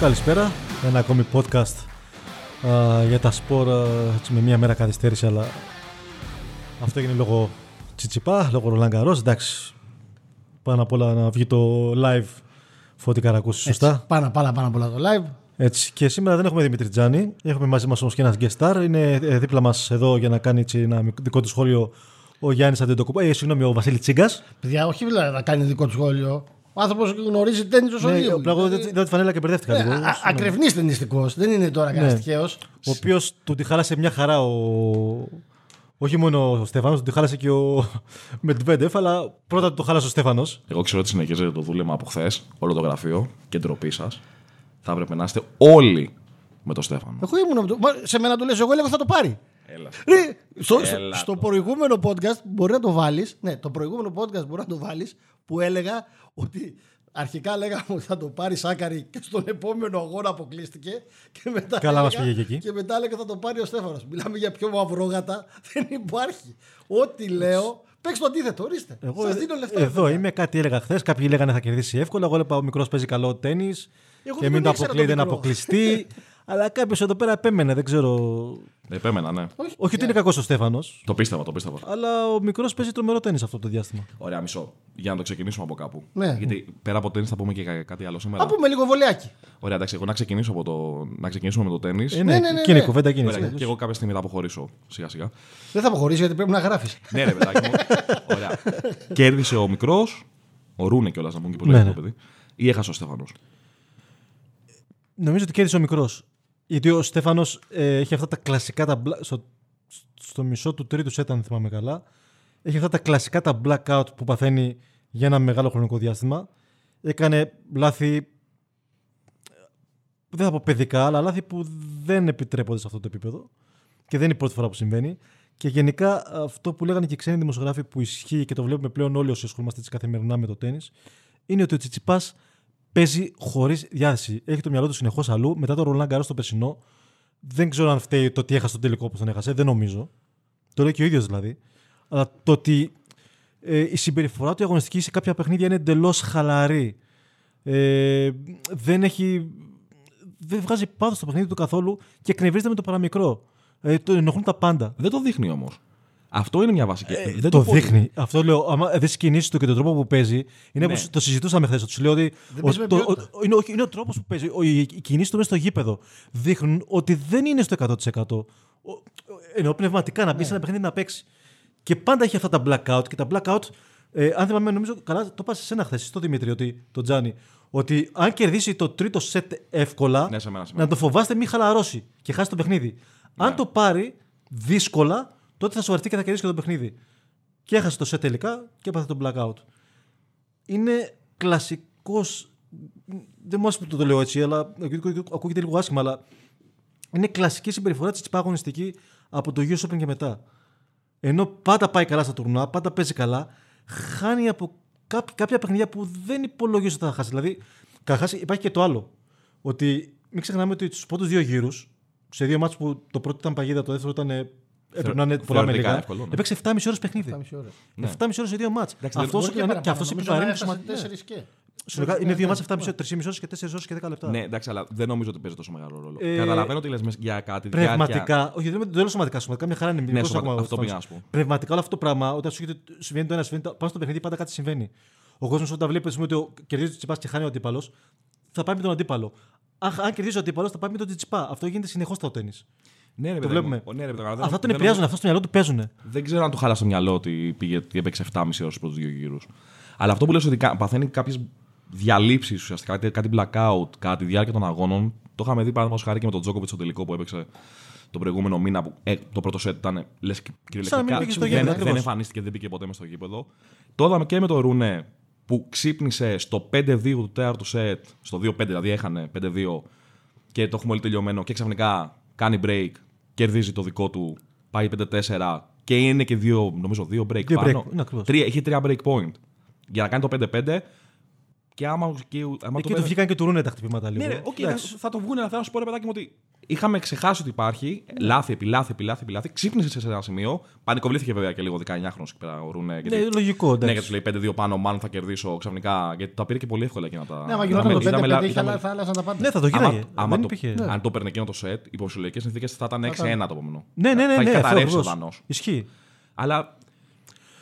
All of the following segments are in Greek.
Καλησπέρα. Ένα ακόμη podcast α, για τα σπορ α, έτσι, με μία μέρα καθυστέρηση, αλλά αυτό έγινε λόγω Τσιτσιπά, λόγω Ρολάν Καρός. Εντάξει, πάνω απ' όλα να βγει το live Φώτη Καρακούση, σωστά. Πάνω, πάνω, πάνω απ' όλα το live. Έτσι. Και σήμερα δεν έχουμε Δημήτρη Τζάνη. Έχουμε μαζί μας όμως και ένας guest star. Είναι ε, δίπλα μας εδώ για να κάνει έτσι, ένα δικό του σχόλιο ο Γιάννης Αντεντοκουπά. Ε, συγγνώμη, ο Βασίλης Τσίγκας. Παιδιά, όχι δηλαδή να κάνει δικό του σχόλιο. Ο άνθρωπος γνωρίζει τέννη τόσο Ναι, λίγο. απλά εγώ δεν είδα τη φανέλα και μπερδεύτηκα λίγο. Δηλαδή, Ακρευνή ταινιστικός. Δεν είναι τώρα κανένας τυχαίος. Ο οποίος του τη χάλασε μια χαρά ο. Όχι μόνο ο Στέφανος, του τη χάλασε και ο Μετβέντεφ, αλλά πρώτα του το χάλασε ο Στέφανος. Εγώ ξέρω ότι συνεχίζετε το δούλεμα από χθες, όλο το γραφείο και ντροπή σας. Θα έπρεπε να είστε όλοι με τον Στέφανο. Εγώ ήμουν. από το- Μα, Σε μένα το λες, εγώ έλεγα θα το πάρει. Έλα. Ρε, στο, Έλα στο το. προηγούμενο podcast μπορεί να το βάλεις. Ναι, το προηγούμενο podcast μπορεί να το βάλεις που έλεγα ότι αρχικά λέγαμε ότι θα το πάρει Σάκαρη και στον επόμενο αγώνα αποκλείστηκε. Και μετά Καλά μας έλεγα- πήγε και εκεί. Και μετά έλεγα θα το πάρει ο Στέφανος. Μιλάμε για πιο μαυρόγατα. Δεν υπάρχει. Ό,τι λέω. Παίξ το αντίθετο, ορίστε. Εγώ Σας δίνω λεφτά. εδώ παιδιά. είμαι, κάτι έλεγα χθες. Κάποιοι λέγανε θα κερδίσει εύκολα. Εγώ έλεγα ο μικρός παίζει καλό τέννη. Εγώ Και δεν μην το ήξερα αποκλείει, τον δεν μικρό. αποκλειστεί. αλλά κάποιος εδώ πέρα επέμενε, δεν ξέρω. Επέμενα, ναι. Όχι ότι είναι κακός ο Στέφανος, Το πίστευα, το πίστευα. αλλά ο μικρός παίζει τρομερό τέννη αυτό το διάστημα. Ωραία, μισό. Για να το ξεκινήσουμε από κάπου. Ναι. Γιατί πέρα από τέννη θα πούμε και κα- κάτι άλλο σήμερα. Να πούμε λίγο βολεάκι. Ωραία, εντάξει, εγώ να, ξεκινήσω από το... να ξεκινήσουμε με το τέννη. Ε, ναι, ναι, ναι, εκείνη η ναι. κουβέντα εκείνη. Ωραία, έτσι. και εγώ κάποια στιγμή θα αποχωρήσω σιγά σιγά. Δεν θα αποχωρήσεις γιατί πρέπει να γράφεις. ναι, ρε παιδάκι μου. Ωραία. Κέρδισε ο μικρός, ο Ρούνε κιόλας να πούμε και πολύ Ναι, ναι, ναι. παιδί. Ή έχασε ο Στέφανος. Νομίζω ότι κέρδισε ο μικρός. Γιατί ο Στέφανος έχει αυτά τα κλασικά. Τα, μπλα- στο, στο μισό του τρίτου σετ, αν θυμάμαι καλά, έχει αυτά τα κλασικά τα blackout που παθαίνει για ένα μεγάλο χρονικό διάστημα. Έκανε λάθη. Δεν θα πω παιδικά, αλλά λάθη που δεν επιτρέπονται σε αυτό το επίπεδο. Και δεν είναι η πρώτη φορά που συμβαίνει. Και γενικά αυτό που λέγανε και οι ξένοι δημοσιογράφοι που ισχύει και το βλέπουμε πλέον όλοι όσοι ασχολούμαστε έτσι καθημερινά με το τέννη, είναι ότι ο Τσιτσιπάς παίζει χωρίς διάθεση. Έχει το μυαλό του συνεχώς αλλού. Μετά το Ρολάν Γκαρός στο περσινό, δεν ξέρω αν φταίει το ότι έχασε τον τελικό που τον έχασε. Δεν νομίζω. Το λέει και ο ίδιος δηλαδή. Αλλά το ότι ε, η συμπεριφορά του η αγωνιστική σε κάποια παιχνίδια είναι εντελώς χαλαρή. Ε, δεν έχει. Δεν βγάζει πάθος στο παιχνίδι του καθόλου και εκνευρίζεται με το παραμικρό. Ε, το ενοχλούν τα πάντα. Δεν το δείχνει όμως. Αυτό είναι μια βασική. δεν Ε, το πω- δείχνει. Αυτό λέω. Άμα δεις τι κινήσεις του και τον τρόπο που παίζει, είναι Ναι. όπως το συζητούσαμε χθες. Του λέω ότι. Δεν ο, παίζει με το- ποιότητα. ο- είναι, όχι, είναι ο τρόπος που παίζει. Ο, οι, οι κινήσεις του μέσα στο γήπεδο δείχνουν ότι δεν είναι στο 100%. Ο, ο- εννοώ πνευματικά να μπεις Ναι. σε ένα παιχνίδι να παίξεις. Και πάντα έχει αυτά τα blackout. Και τα blackout, ε, αν θυμάμαι, νομίζω καλά, το είπα σε ένα χθες, στο Δημήτρη, ότι, τον Τζάνι, ότι αν κερδίσει το τρίτο σετ εύκολα, Ναι, σε μένα, σε μένα. να το φοβάστε μη χαλαρώσει και χάσει το παιχνίδι. Αν το πάρει δύσκολα, τότε θα σοβαρευτεί και θα κερδίσει και το παιχνίδι. Και έχασε το σετ τελικά και έπαθε τον blackout. Είναι κλασικός. Δεν μου άρεσε που το, το λέω έτσι, αλλά ακούγεται λίγο άσχημα, αλλά είναι κλασική συμπεριφορά της αγωνιστική από το US Open και μετά. Ενώ πάντα πάει καλά στα τουρνουά, πάντα παίζει καλά, χάνει από κάποια, κάποια παιχνίδια που δεν υπολογίζει ότι θα χάσει. Δηλαδή, καταρχάς υπάρχει και το άλλο. Ότι μην ξεχνάμε ότι στους πρώτους δύο γύρους, σε δύο μάτς που το πρώτο ήταν παγίδα, το δεύτερο ήταν. Ε, Έπρεπε να είναι πολλά με θεωρητικά λίγα. εύκολο, ναι. Έπαιξε 7,5 ώρες παιχνίδι. 7,5 ώρες. 7,5 ώρες σε δύο μάτς. Εντάξει, Αυτός Όχι και, και αυτός νομίζω επιβαρύνει να έφτασε σημαντικά. τέσσερις και. Συνολικά είναι δύο Ναι, μάτς 7,5 ώρες και 4 ώρες και 10 λεπτά. Ναι, εντάξει, αλλά δεν νομίζω ότι παίζει τόσο μεγάλο ρόλο. Ε, Καταλαβαίνω ότι λες για κάτι. Πνευματικά, διάρκεια- όχι δεν το λέω σωματικά, σωματικά μια χαρά είναι. Ναι, μικρός σωματικά, ακόμα αυτό φάνης. πήγα να σου πω. Πνευματικά όλο αυτό το πράγμα, όταν σου έρχεται- συμβαίνει το ένα, συμβαίνει το πάνω στο παιχνίδι, πάντα κάτι συμβαίνει. Ο κόσμος όταν βλέπει ας πούμε, ότι ο- κερδίζει το τσιπάς και χάνει ο αντίπαλος, θα πάει με τον αντίπαλο. Αν, αν κερδίζει ο αντίπαλος, θα πάει με τον τσιπά. Αυτό γίνεται συνεχώς στο τέννη. Ναι, ρε, Το παιδί βλέπουμε. μου. Ναι, ρε, παιδί μου, αλλά δεν- Αυτά τον δεν επηρεάζουν, αυτά στο μυαλό του παίζουν. Δεν ξέρω αν του χάλασε το μυαλό ότι πήγε, ότι έπαιξε 7,5 ώρες στους πρώτους δύο γύρους. Αλλά αυτό που λες ότι κα- παθαίνει κάποιες διαλύσει ουσιαστικά, κάτι, κάτι blackout κατά τη διάρκεια των αγώνων. Το είχαμε δει παραδείγματος χάρη και με τον Τζόκοβιτς στο τελικό που έπαιξε τον προηγούμενο μήνα. Που, ε, το πρώτο set ήταν λες Σαν να μην πήγε στο δεν, γήπεδο, δεν ακριβώς. εμφανίστηκε, δεν πήγε ποτέ μες στο γήπεδο. Το είδαμε και με τον Ρουνέ που ξύπνησε στο 5-2 του τέταρτου σετ, στο 2-5 δηλαδή έχανε 5-2 και το έχουμε όλοι τελειωμένο και ξαφνικά κάνει break, κερδίζει το δικό του, πάει 5-4 και είναι και δύο, νομίζω δύο break Δύο πάνω. break, είναι ακριβώς. τρία, είχε τρία break point για να κάνει το 5-5 και άμα, και, άμα Εκεί το του βγήκαν και του ρούνε τα χτυπήματα λίγο. ναι, ρε, οκ, Εντάξει. θα, θα το βγουν, αλλά θέλω να σου πω ρε παιδάκι μου ότι Είχαμε ξεχάσει ότι υπάρχει. Λάθη, επί λάθη, επί λάθη, επί λάθη. Ξύπνησε σε ένα σημείο. Πανικοβλήθηκε βέβαια και λίγο 19χρονο εκεί πέρα ο Ρούνε. Ναι, λογικό. Ναι, Εντάξει. γιατί του λέει 5-2 πάνω, μάλλον θα κερδίσω ξαφνικά. Γιατί τα πήρε και πολύ εύκολα εκείνα τα. Ναι, άμα Είδαμε- γινόταν το 5-5 είδαμε- είχε είδαμε- άλλα- θα άλλαζαν τα πάντα. Ναι, θα το Άμα, γίναγε. άμα Δεν το, υπήρχε. αν το παίρνε εκείνο το σετ, υπό φυσιολογικές συνθήκες θα ήταν 6-1 το επόμενο. Ναι, ναι, ναι. θα ναι, έχει αυτό καταρρεύσει ο ακριβώς. Δανός. Ισχύει. Αλλά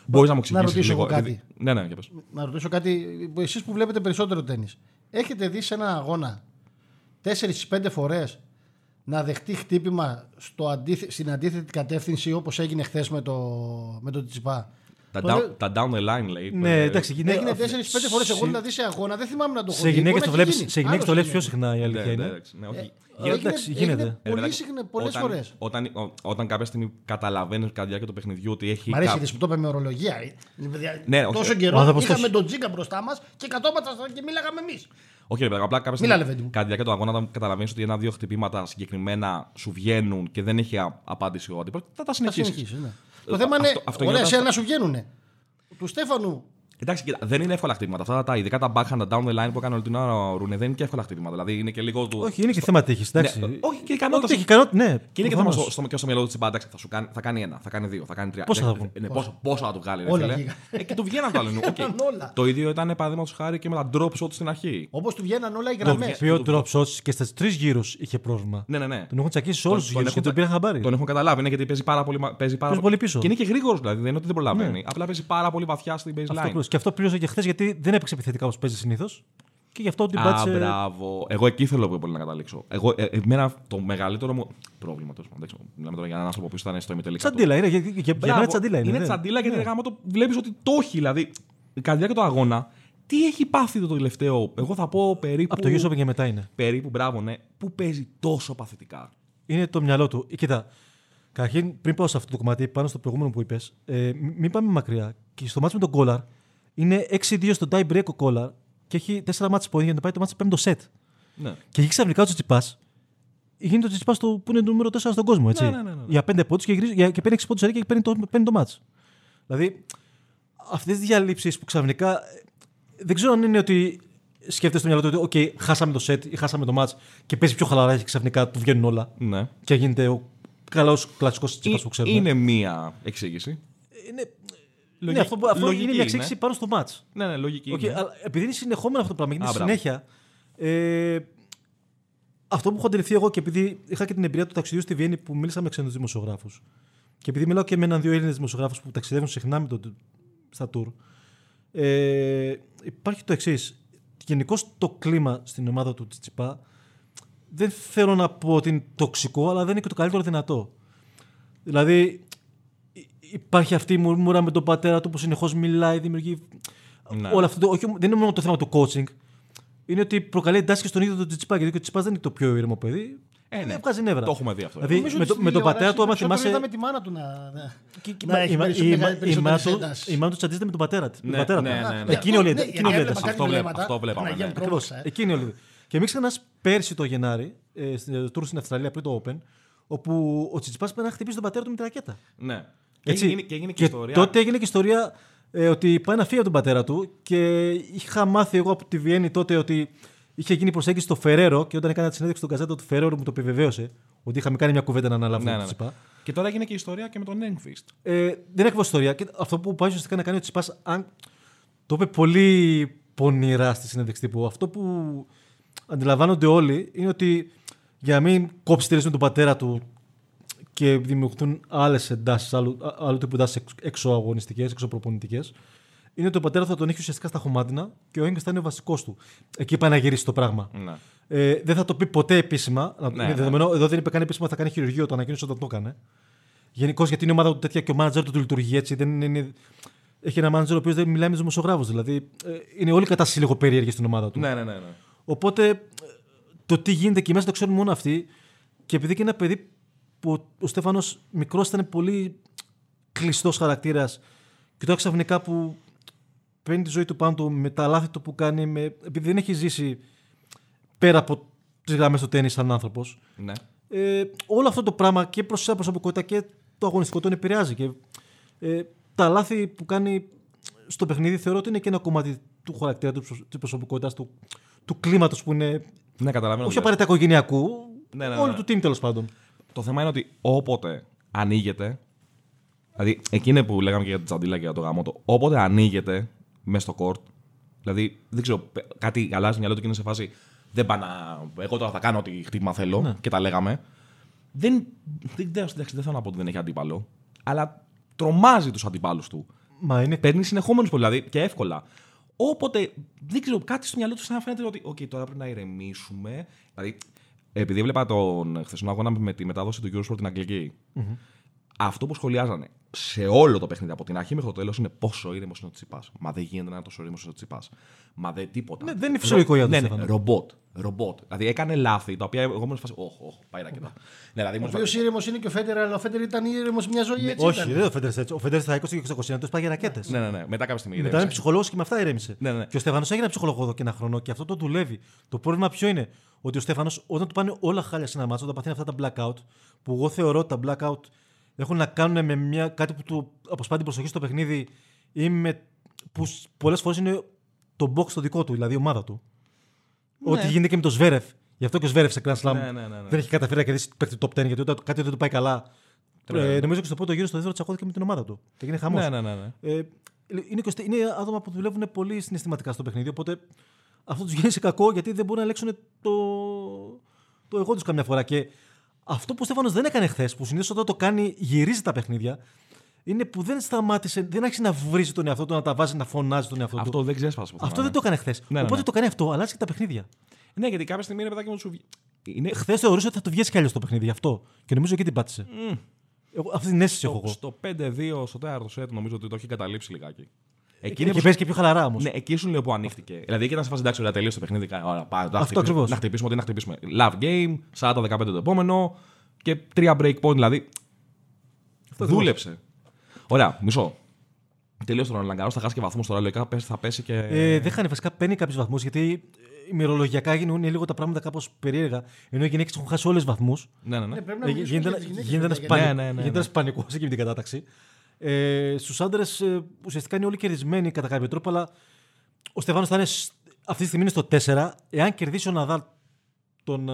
μπορείς να μου εξηγήσει. ρωτήσω λίγο. εγώ κάτι. επειδή- Ναι, ναι, για πες. Να ρωτήσω κάτι, εσείς που βλέπετε περισσότερο τέννη. Έχετε δει σε ένα αγώνα 4-5 φορές να δεχτεί χτύπημα στο αντίθε- στην αντίθετη κατεύθυνση όπως έγινε χθες με το, με το Τσιπά. Τα, Ποτέ- down, τα down the line λέει. Ναι, ε, εντάξει. γυναί- Έγινε αφ- 4-5 φορές. Εγώ σε- δηλαδή σε αγώνα δεν θυμάμαι να το έχω Σε δει. γυναίκες Μπορεί το να έχει βλέπει γίνει. σε γυναίκες το Άλλος βλέπεις πιο είναι. συχνά η ναι, αλήθεια ναι, είναι. εντάξει, ναι, όχι. Ε, Γίνεται- εντάξει, έγινε- γίνεται. έγινε Ε, Πολύ παιδάκι, συχνά, πολλές όταν- φορές. Όταν, ό- όταν κάποια στιγμή καταλαβαίνεις κατά τη διάρκεια του παιχνιδιού ότι έχει. Μ' αρέσει κα- είδες που το είπε με ορολογία. ε. Δηλαδή, Ναι, όχι. τόσο Ο καιρό άνθρωπος είχαμε τόσο- τον Τζίγκα μπροστά μας και κατώματα και μίλαγαμε εμείς. Όχι, ρε παιδί, απλά κάποια Μίλα, στιγμή. Λεβέντη μου. Κατά τη διάρκεια του αγώνα, όταν καταλαβαίνεις ότι ένα-δύο χτυπήματα συγκεκριμένα σου βγαίνουν και δεν έχει α- απάντηση ο αντίπαλος, θα τα Θα συνεχίσεις. Συνεχίσει. Ναι. Ε, Το θέμα είναι. αυτό- αυτό Ωραία, γινόταν εσένα σου βγαίνουνε. Του Στέφανου Εντάξει, κοίτα, δεν είναι εύκολα χτυπήματα. Αυτά τα ειδικά τα backhand, τα down the line που έκανε όλη την ώρα ο Ρούνε δεν είναι και εύκολα χτυπήματα. Δηλαδή είναι και λίγο του. Όχι, είναι και θέμα τύχης. Εντάξει. Ναι, όχι, και Όχι, ικανότητα. έχει ικανότητα. Ναι, Και είναι και θέμα προφανώς. στο, στο, και στο μυαλό του Τσιτσιπά. Εντάξει, θα, σου κάνει, θα κάνει ένα, θα κάνει δύο, θα κάνει τρία. Πόσα θα Ε, βγουν; Ναι, πόσα, πόσα θα του βγάλει. ρε Όλα φίλε. βγήκαν. Ε, και του βγαίναν το άλλο. νου. Οκ. Βγαίναν όλα. Το ίδιο ήταν παραδείγματος χάρη και με τα drop shot στην αρχή. Όπως του βγαίναν όλα οι Το γραμμές. οποίο drop shots και στα τρεις γύρους είχε πρόβλημα. Ναι, ναι, ναι. Τον έχουν τσακίσει σε όλους τους γύρους και τον πήραν χαμπάρι. Τον έχουν καταλάβει, ναι, γιατί παίζει πάρα πολύ, μα- παίζει πάρα Παίζει πολύ πίσω. Και είναι και γρήγορος δηλαδή, δεν είναι ότι δεν προλαβαίνει. Ναι. Απλά παίζει πάρα πολύ βαθιά στην Αυτό baseline. Ακριβώς. Και αυτό πλήρωσε και χθες γιατί δεν έπαιξε επιθετικά όπως παίζει συνήθως. Και γι' αυτό την Α, πάτησε. μπράβο. Εγώ εκεί θέλω πιο πολύ να καταλήξω. Εγώ, ε, εμένα το μεγαλύτερο μου πρόβλημα, τέλος πάντων. δεν ξέρω, Μιλάμε τώρα για έναν άνθρωπο που ήταν στο ημιτελικά. Τσαντίλα είναι. Για, για, για Μπράβο. μένα τσαντίλα είναι. Είναι ναι. τσαντίλα γιατί Ναι. γάμα το βλέπεις ότι το έχει. Δηλαδή, κατά τη διάρκεια του αγώνα, τι έχει πάθει το τελευταίο. Εγώ θα πω περίπου. Από το US Open και μετά είναι. Περίπου, μπράβο, ναι. Που παίζει τόσο παθητικά; Είναι το μυαλό του. Ε, Κοίτα, καταρχήν πριν πάω σε αυτό το κομμάτι, πάνω στο προηγούμενο που είπες, ε, μ- μην πάμε μακριά. Και στο μάτσο με τον Κόλαρ είναι 6-2 στο tie break ο Κόλαρ και έχει 4 μάτσε πόδια για να πάει το μάτσο πέμπτο σετ. Ναι. Και εκεί ξαφνικά ο Τσιτσιπάς γίνεται ο Τσιτσιπάς που είναι το νούμερο 4 στον κόσμο. Έτσι. Ναι, ναι, ναι, ναι. Για 5 πόντους και, γυρίζει- για- και παίρνει 6 πόντους και παίρνει το, παίρνει το μάτς. Δηλαδή, αυτές τι διαλύσει που ξαφνικά. ε, Δεν ξέρω αν είναι ότι σκέφτεσαι στο μυαλό του ότι, OK, χάσαμε το σετ ή χάσαμε το μάτς και παίζει πιο χαλαρά και ξαφνικά του βγαίνουν όλα. ναι. Και γίνεται ο καλός κλασικός Τσιτσιπάς που ξέρουμε. Είναι μία εξήγηση. είναι, Λογική- ναι, αυτό, αυτό λογική είναι μια εξήγηση είναι. πάνω στο μάτς. Ναι, ναι, λογική. Okay, είναι. αλλά επειδή είναι συνεχόμενο αυτό το πράγμα, γίνεται Α, μπράβο. συνέχεια. Ε, αυτό που έχω αντιληφθεί εγώ και επειδή είχα και την εμπειρία του ταξιδιού στη Βιέννη που μίλησα με ξένους δημοσιογράφους. Και επειδή μιλάω και με έναν-δύο Έλληνες δημοσιογράφους που ταξιδεύουν συχνά με το, στα tour. Ε, υπάρχει το εξής. Γενικώ το κλίμα στην ομάδα του Τσιτσιπά δεν θέλω να πω ότι είναι τοξικό, αλλά δεν είναι και το καλύτερο δυνατό. Δηλαδή, υ- υπάρχει αυτή η μουρμούρα με τον πατέρα του που συνεχώ μιλάει, δημιουργεί. Ναι. Όλο αυτό. το- όχι, δεν είναι μόνο το θέμα του coaching. Είναι ότι προκαλεί εντάσει και στον ίδιο τον Τσιτσιπά. Γιατί ο Τσιτσιπά δεν είναι το πιο ήρεμο παιδί. Ε, ναι. Βγάζει νεύρα. Το έχουμε δει αυτό. Δηλαδή, Νομίζω με, ότι το, στην με τον τηλεόραση πατέρα του, άμα περισσότερο θυμάσαι. είδαμε τη μάνα του να, να, Και- και- να η- έχει η- περισσο- η- μεγα- η- η περισσότερες μάνα του- έντασεις. Η μάνα του τσαντίζεται με τον πατέρα τη. Ναι, πατέρα ναι, του. ναι, ναι. Εκείνη όλη Ναι, εκείνη γιατί όλη έβλεπα ένταση. κάτι Αυτό βλέπα- βλέμματα. αυτό βλέπαμε, Παναγία ναι. μου, Ακριβώς. τρόμαξα, ε. Εκείνη όλη. Και μην ξεχνά πέρσι το Γενάρη, ε, στην tour στην Αυστραλία πριν το Open, όπου ο Τσιτσιπά πρέπει να χτυπήσει τον πατέρα του με τη ρακέτα. Ναι. Και Έτσι. έγινε, και έγινε και, ιστορία. τότε έγινε και ιστορία ε, ότι πάει να φύγει από τον πατέρα του και είχα μάθει εγώ από τη Βιέννη τότε ότι είχε γίνει προσέγγιση στο Φεραίρο και όταν έκανα τη συνέντευξη στον καζέτο του Φεραίρο μου το επιβεβαίωσε ότι είχαμε κάνει μια κουβέντα να αναλάβω Ναι, τον ναι, ναι. Τσιτσιπά. Και τώρα έγινε και ιστορία και με τον Έγκφιστ. Ε, δεν είναι ακριβώς ιστορία. Και αυτό που πάει ουσιαστικά να κάνει ο Τσιπάς, αν το είπε πολύ πονηρά στη συνέντευξη τύπου, αυτό που αντιλαμβάνονται όλοι είναι ότι για να μην κόψει τελείω με τον πατέρα του και δημιουργηθούν άλλες εντάσεις, άλλου, α- άλλου τύπου εντάσεις εξωαγωνιστικές, εξωπροπονητικές, είναι ότι ο πατέρας θα τον έχει ουσιαστικά στα χωμάτινα και ο έγκυο θα είναι ο βασικός του. Εκεί πάει να γυρίσει το πράγμα. Ναι. Ε, δεν θα το πει ποτέ επίσημα. να- Ναι, είναι ναι. δεδομένο, εδώ δεν είπε καν επίσημα θα κάνει χειρουργείο, το ανακοίνωσε όταν το έκανε. Γενικώς γιατί είναι η ομάδα του τέτοια και ο μάνατζερ του λειτουργεί έτσι. Δεν είναι, έχει ένα μάνατζερ ο οποίος δεν μιλάει με τους δημοσιογράφους. Δηλαδή ε, είναι όλοι κατά λίγο περίεργοι στην ομάδα του. Ναι, ναι, ναι. ναι. Οπότε ε, το τι γίνεται εκεί μέσα το ξέρουν μόνο αυτοί. Και επειδή και ένα παιδί που ο- ο Στέφανος μικρός ήταν πολύ κλειστός χαρακτήρας και τώρα ξαφνικά που παίρνει τη ζωή του πάνω του με τα λάθη του που κάνει, με, επειδή δεν έχει ζήσει πέρα από τις γραμμές του τέννη σαν άνθρωπος. ναι. Ε, όλο αυτό το πράγμα και προς την προσωπικότητα και το αγωνιστικό τον επηρεάζει. Και, ε, τα λάθη που κάνει στο παιχνίδι θεωρώ ότι είναι και ένα κομμάτι του χαρακτήρα του, της προσωπικότητας, του, του κλίματος που είναι. Ναι, καταλαβαίνω. όχι τι λες. απαραίτητα οικογενειακού, Ναι, ναι, ναι. όλου του team τέλος πάντων. Το θέμα είναι ότι όποτε ανοίγεται. Δηλαδή, εκείνη που λέγαμε και για την τσαντίλα και για το γαμό του. Όποτε ανοίγεται μέσα στο court. Δηλαδή, δεν ξέρω, πε- κάτι αλλάζει μυαλό του και είναι σε φάση. Δεν πάω να. Εγώ τώρα θα κάνω ό,τι χτύπημα θέλω Ναι. και τα λέγαμε. Δεν, δεν, δεν, εντάξει, δεν θέλω να πω ότι δεν έχει αντίπαλο. Αλλά τρομάζει τους αντιπάλους του. Μα είναι Παίρνει συνεχόμενους δηλαδή και εύκολα. Όποτε δεν ξέρω, κάτι στο μυαλό του σαν να φαίνεται ότι okay, τώρα πρέπει να ηρεμήσουμε. Δηλαδή, επειδή έβλεπα τον χθεσινό αγώνα με τη μετάδοση του Eurosport την αγγλικη αυτό που σχολιάζανε σε όλο το παιχνίδι από την αρχή μέχρι το τέλος είναι πόσο ήρεμος είναι ο Τσιπάς. Μα δεν γίνεται να είναι τόσο ήρεμος ο Τσιπάς. Μα δεν τίποτα. Ναι, δεν είναι φυσιολογικό για τον ναι, ναι, Στέφανο. ρομπότ. Ρομπότ. Δηλαδή έκανε λάθη τα οποία εγώ ήμουν σε φάση. Όχι, όχι, πάει ρακετά. Ναι, δηλαδή Ο ήμουν σε οποίος φάση- ήρεμος είναι και ο Φέντερ, αλλά ο Φέντερ ήταν ήρεμος μια ζωή έτσι. Όχι, ήταν. δεν είναι ο Φέντερ έτσι. Ο Φέντερ στα 20 και 600 του πάγει ρακέτες. Ναι, ναι, ναι. Μετά κάποια στιγμή. Μετά ηρέμησε. είναι ψυχολόγος και με αυτά ηρέμησε. Ναι, ναι. Και ο Στέφανος έγινε ψυχολόγος εδώ και ένα χρόνο και αυτό το δουλεύει. Το πρόβλημα ποιο είναι, ότι ο Στέφανος όταν του πάνε όλα χάλια σε ένα μάτσο, όταν παθαίνει αυτά τα blackout, που εγώ θεωρώ ότι τα blackout έχουν να κάνουν με μια, κάτι που του αποσπά την προσοχή στο παιχνίδι ή με, που πολλές φορές είναι το box το δικό του, δηλαδή η ομάδα του. Ό,τι γίνεται και με το Σβέρεφ. Γι' αυτό και ο Σβέρεφ σε Grand Slam Ναι, ναι, ναι, ναι. δεν έχει καταφέρει να κερδίσει παίκτη top 10 γιατί όταν κάτι δεν του πάει καλά. Ναι. Ε, νομίζω και στο πρώτο γύρο στο δεύτερο τσακώθηκε με την ομάδα του. Και έγινε χαμός. Ναι, ναι, ναι. ναι. Ε, είναι, και- είναι άτομα που δουλεύουν πολύ συναισθηματικά στο παιχνίδι. Οπότε αυτό τους γίνει σε κακό γιατί δεν μπορούν να ελέγξουν το, το εγώ τους καμιά φορά. Και αυτό που ο Στέφανος δεν έκανε χθες, που συνήθως όταν το κάνει γυρίζει τα παιχνίδια, είναι που δεν σταμάτησε, δεν άρχισε να βρίζει τον εαυτό του, να τα βάζει, να φωνάζει τον εαυτό Αυτό του. δεν ξέσπασε. πουθενά, Αυτό ναι. δεν το έκανε χθες. ναι, Οπότε ναι. το κάνει αυτό, αλλάζει και τα παιχνίδια. Ναι, γιατί κάποια στιγμή είναι παιδάκι μου σου βγει- Είναι Χθες θεωρούσε ότι θα το βγει κι αλλιώς το παιχνίδι γι' αυτό. Και νομίζω εκεί την πάτησε. Εγώ, αυτή την αίσθηση έχω στο, εγώ. στο 5-2, στο τέταρτο σετ, νομίζω ότι το έχει καταλήψει λιγάκι. Εκείνη που- και παίζει και πιο χαλαρά όμως. Ναι, εκεί σου λέω που ανοίχτηκε. Δηλαδή εκεί ήταν σε φάση εντάξει, ωραία, τελείωσε το παιχνίδι. κα- Ωραία, πάμε, να, Αυτό χτυπήσουμε, ακριβώς. να χτυπήσουμε ό,τι να χτυπήσουμε. Love game, 40-15 το επόμενο και τρία break point. Δηλαδή. δούλεψε. Ωραία, μισό. Τελείωσε τον Ρολαγκαρό, θα χάσει και βαθμούς τώρα. Λογικά πες- θα πέσει και. Ε, δεν χάνει βασικά, παίρνει κάποιους βαθμούς γιατί ε, ημερολογιακά γίνουν λίγο τα πράγματα κάπως περίεργα. Ενώ οι γυναίκες έχουν χάσει όλες βαθμούς. ναι, ναι, ναι. Ναι, πρέπει να Ε, μιλήσουμε γίνεται για τις γυναίκες, γίνεται παιδιά, ένα γιατί- Ναι, ναι, ναι, γίνεται ναι. ένας πανικός εκεί με την κατάταξη. Ε, Στους άντρες ουσιαστικά είναι όλοι κερδισμένοι κατά κάποιο τρόπο, αλλά ο Στεφάνος θα είναι σ- αυτή τη στιγμή είναι στο 4. Εάν κερδίσει ο Ναδάλ τον